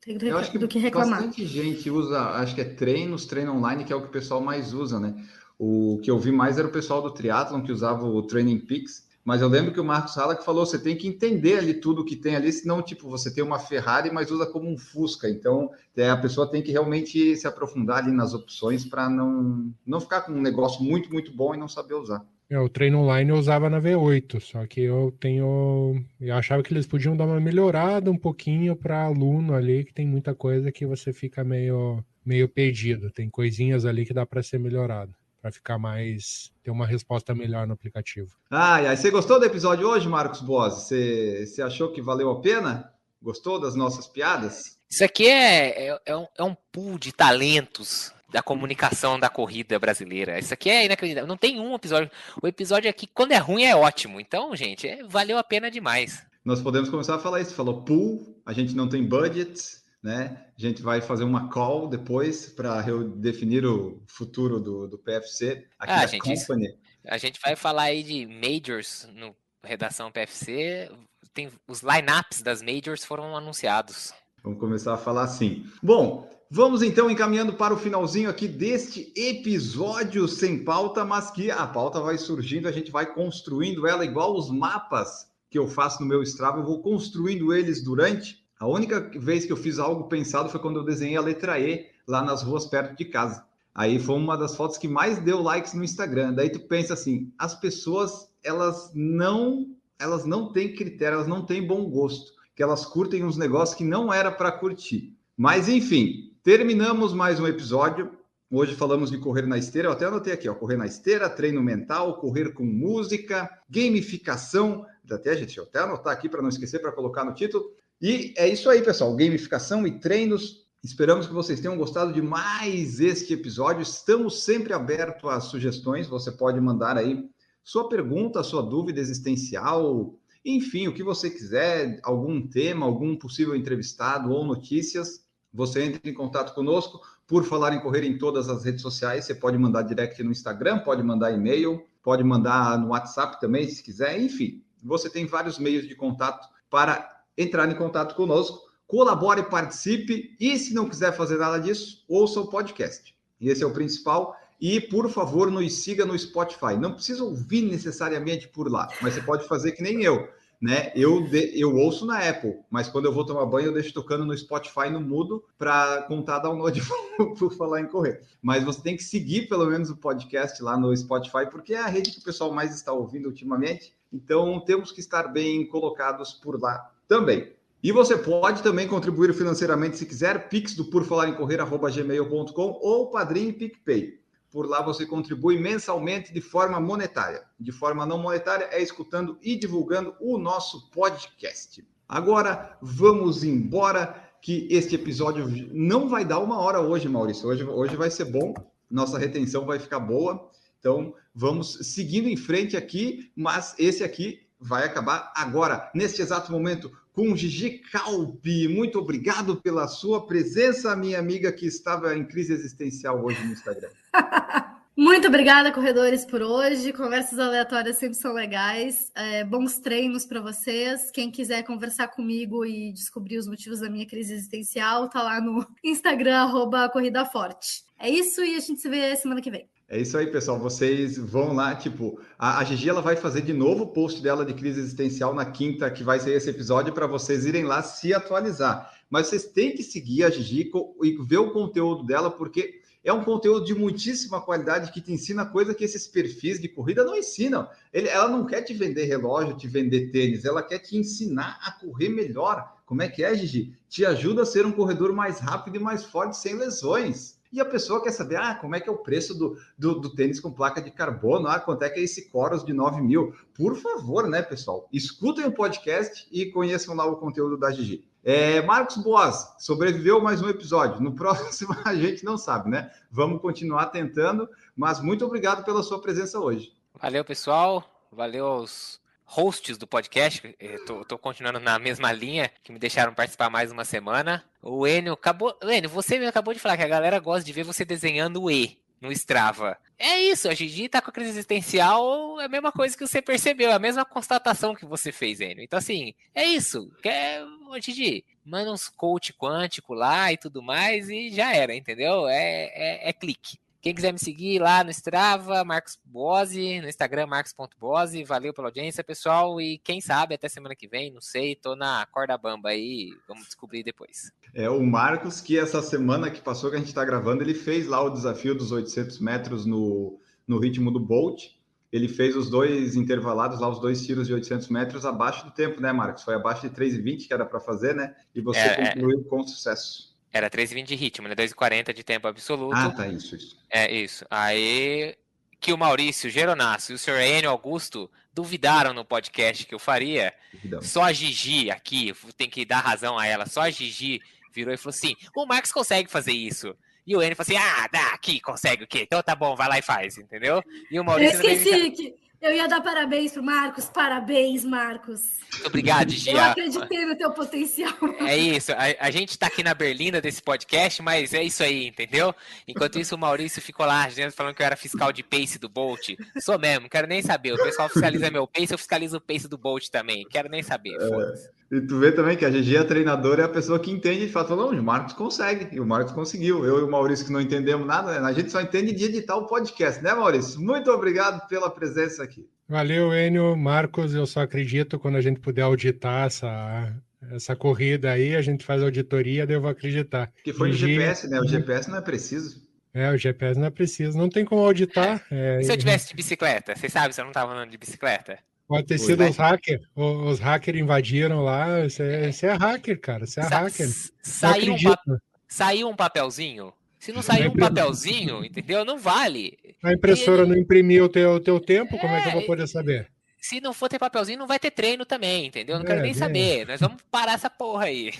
tem Eu acho que, do que reclamar. bastante gente usa, acho que é treinos, treino online, que é o que o pessoal mais usa, né? O que eu vi mais era o pessoal do triatlon que usava o Training Peaks, mas eu lembro que o Marcos Halleck falou, você tem que entender ali tudo que tem ali, senão, tipo, você tem uma Ferrari, mas usa como um Fusca, então é, a pessoa tem que realmente se aprofundar ali nas opções para não, não ficar com um negócio muito, muito bom e não saber usar. É, o treino online eu usava na V8, só que eu tenho. Eu achava que eles podiam dar uma melhorada um pouquinho para aluno ali, que tem muita coisa que você fica meio, meio perdido. Tem coisinhas ali que dá para ser melhorado, para ficar mais. ter uma resposta melhor no aplicativo. Ah, e aí, você gostou do episódio hoje, Marcos Boas? Você, você achou que valeu a pena? Gostou das nossas piadas? Isso aqui é, é, é um, é um pool de talentos da comunicação da corrida brasileira. Isso aqui é inacreditável. Não tem um episódio. O episódio aqui, quando é ruim, é ótimo. Então, gente, é- valeu a pena demais. Nós podemos começar a falar isso. Falou pool, a gente não tem budget, né? A gente vai fazer uma call depois para definir o futuro do, do PFC aqui Ah, gente, isso- company. A gente vai falar aí de majors no redação PFC. Tem, os lineups das majors foram anunciados. Vamos começar a falar assim. Bom, vamos então encaminhando para o finalzinho aqui deste episódio sem pauta, mas que a pauta vai surgindo, a gente vai construindo ela igual os mapas que eu faço no meu Strava, eu vou construindo eles durante. A única vez que eu fiz algo pensado foi quando eu desenhei a letra E lá nas ruas perto de casa. Aí foi uma das fotos que mais deu likes no Instagram. Daí tu pensa assim, as pessoas, elas não, elas não têm critério, elas não têm bom gosto, que elas curtem uns negócios que não era para curtir. Mas enfim, terminamos mais um episódio. Hoje falamos de correr na esteira, eu até anotei aqui, ó, correr na esteira, treino mental, correr com música, gamificação, até gente, eu até anotar aqui para não esquecer para colocar no título. E é isso aí, pessoal, gamificação e treinos. Esperamos que vocês tenham gostado de mais este episódio. Estamos sempre abertos às sugestões. Você pode mandar aí sua pergunta, sua dúvida existencial, enfim, o que você quiser, algum tema, algum possível entrevistado ou notícias. Você entra em contato conosco. Por falar em correr em todas as redes sociais, você pode mandar direct no Instagram, pode mandar e-mail, pode mandar no WhatsApp também, se quiser. Enfim, você tem vários meios de contato para entrar em contato conosco. Colabore, participe e, se não quiser fazer nada disso, ouça o podcast. Esse é o principal. E, por favor, nos siga no Spotify. Não precisa ouvir necessariamente por lá, mas você pode fazer que nem eu. Né? Eu, de, eu ouço na Apple, mas quando eu vou tomar banho, eu deixo tocando no Spotify no mudo para contar download <laughs> por falar em correr. Mas você tem que seguir pelo menos o podcast lá no Spotify, porque é a rede que o pessoal mais está ouvindo ultimamente. Então temos que estar bem colocados por lá também. E você pode também contribuir financeiramente se quiser, pix do por falar em correr, arroba gmail.com ou padrinho PicPay. Por lá você contribui mensalmente de forma monetária. De forma não monetária é escutando e divulgando o nosso podcast. Agora vamos embora, que este episódio não vai dar uma hora hoje, Maurício. Hoje, hoje vai ser bom, nossa retenção vai ficar boa. Então vamos seguindo em frente aqui, mas esse aqui vai acabar agora, neste exato momento, com Gigi Calpi. Muito obrigado pela sua presença, minha amiga que estava em crise existencial hoje no Instagram. <laughs> Muito obrigada, corredores, por hoje. Conversas aleatórias sempre são legais. É, bons treinos para vocês. Quem quiser conversar comigo e descobrir os motivos da minha crise existencial, tá lá no Instagram, arroba Corrida Forte. É isso e a gente se vê semana que vem. É isso aí, pessoal. Vocês vão lá, tipo, a, a Gigi ela vai fazer de novo o post dela de crise existencial na quinta, que vai ser esse episódio, para vocês irem lá se atualizar. Mas vocês têm que seguir a Gigi e ver o conteúdo dela, porque é um conteúdo de muitíssima qualidade que te ensina coisa que esses perfis de corrida não ensinam. Ele, ela não quer te vender relógio, te vender tênis, ela quer te ensinar a correr melhor. Como é que é, Gigi? Te ajuda a ser um corredor mais rápido e mais forte sem lesões. E a pessoa quer saber, ah, como é que é o preço do, do, do tênis com placa de carbono? Ah, quanto é que é esse Coros de 9 mil? Por favor, né, pessoal? Escutem o podcast e conheçam lá o conteúdo da Gigi. É, Marcos Boas sobreviveu mais um episódio. No <laughs> próximo a gente não sabe, né? Vamos continuar tentando, mas muito obrigado pela sua presença hoje. Valeu, pessoal. Valeu aos hosts do podcast, estou tô, continuando na mesma linha, que me deixaram participar mais uma semana. O Enio acabou. Enio, você acabou de falar que a galera gosta de ver você desenhando o E no Strava. É isso, a Gigi tá com a crise existencial, é a mesma coisa que você percebeu, é a mesma constatação que você fez, Enio. Então, assim, é isso. Quer, Gigi, manda uns coach quântico lá e tudo mais e já era, entendeu? É, é, é clique. Quem quiser me seguir lá no Strava, Marcos Bose, no Instagram, marcos.bose. Valeu pela audiência, pessoal. E quem sabe até semana que vem, não sei, tô na corda bamba aí, vamos descobrir depois. É o Marcos, que essa semana que passou, que a gente está gravando, ele fez lá o desafio dos 800 metros no, no ritmo do Bolt. Ele fez os dois intervalados lá, os dois tiros de 800 metros abaixo do tempo, né, Marcos? Foi abaixo de 3,20 que era para fazer, né? E você é, é. concluiu com sucesso. Era 3,20 de ritmo, né? 2,40 de tempo absoluto. Ah, tá, isso, isso. É, isso. Aí que o Maurício Geronasso e o senhor Enio Augusto duvidaram no podcast que eu faria. Duvidão. Só a Gigi aqui, tem que dar razão a ela, só a Gigi virou e falou assim: o Marcos consegue fazer isso. E o Enio falou assim: ah, dá aqui, consegue o quê? Então tá bom, vai lá e faz, entendeu? E o Maurício. Eu esqueci que eu ia dar parabéns pro Marcos. Parabéns, Marcos. Muito obrigado, Gia. Eu acreditei no teu potencial. É isso. A, a gente está aqui na Berlinda desse podcast, mas é isso aí, entendeu? Enquanto isso, o Maurício ficou lá falando que eu era fiscal de pace do Bolt. Sou mesmo, quero nem saber. O pessoal fiscaliza meu pace, eu fiscalizo o pace do Bolt também. Quero nem saber. É. E tu vê também que a GG, a treinadora, é a pessoa que entende e fala, não, o Marcos consegue, e o Marcos conseguiu. Eu e o Maurício que não entendemos nada, a gente só entende de editar o podcast, né, Maurício? Muito obrigado pela presença aqui. Valeu, Enio. Marcos, eu só acredito quando a gente puder auditar essa, essa corrida aí, a gente faz auditoria, devo acreditar. Que foi de GPS, né? O GPS não é preciso. É, o GPS não é preciso, não tem como auditar. É... E se eu tivesse de bicicleta? Você sabe se eu não estava andando de bicicleta? Pode ter sido os hackers. Os hackers invadiram lá. Você é, você é hacker, cara. Você é Sa hacker. Saiu um, saiu um papelzinho? Se não sair um papelzinho, entendeu? Não vale. A impressora não imprimiu o teu, teu tempo, é, como é que eu vou poder saber? Se não for ter papelzinho, não vai ter treino também, entendeu? Não é, quero nem saber. <laughs> Nós vamos parar essa porra aí.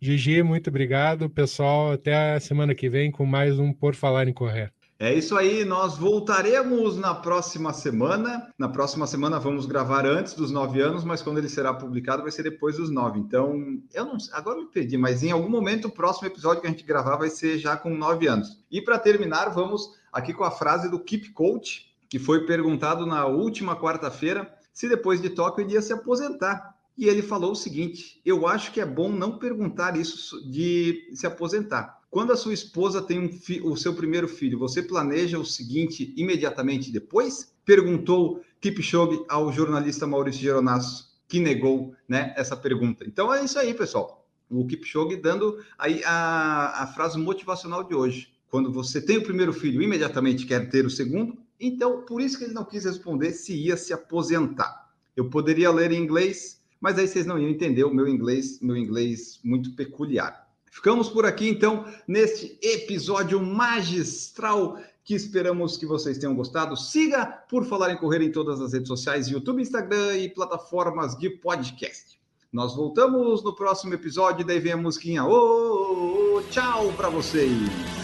Gigi, muito obrigado. Pessoal, até a semana que vem com mais um Por Falar em Correr. É isso aí, nós voltaremos na próxima semana. Na próxima semana vamos gravar antes dos nove anos, mas quando ele será publicado vai ser depois dos nove. Então, eu não agora me perdi, mas em algum momento o próximo episódio que a gente gravar vai ser já com nove anos. E para terminar, vamos aqui com a frase do Keep Coach, que foi perguntado na última quarta-feira se depois de Tóquio ia se aposentar. E ele falou o seguinte: eu acho que é bom não perguntar isso de se aposentar quando a sua esposa tem um o seu primeiro filho, você planeja o seguinte imediatamente depois? Perguntou Kipchoge ao jornalista Maurício Geronasso, que negou né, essa pergunta. Então é isso aí, pessoal. O Kipchoge dando aí a, a frase motivacional de hoje. Quando você tem o primeiro filho, imediatamente quer ter o segundo. Então, por isso que ele não quis responder se ia se aposentar. Eu poderia ler em inglês, mas aí vocês não iam entender o meu inglês, meu inglês muito peculiar. Ficamos por aqui, então, neste episódio magistral que esperamos que vocês tenham gostado. Siga por falar em correr em todas as redes sociais, YouTube, Instagram e plataformas de podcast. Nós voltamos no próximo episódio, daí vem a musiquinha. Ô, oh, tchau para vocês!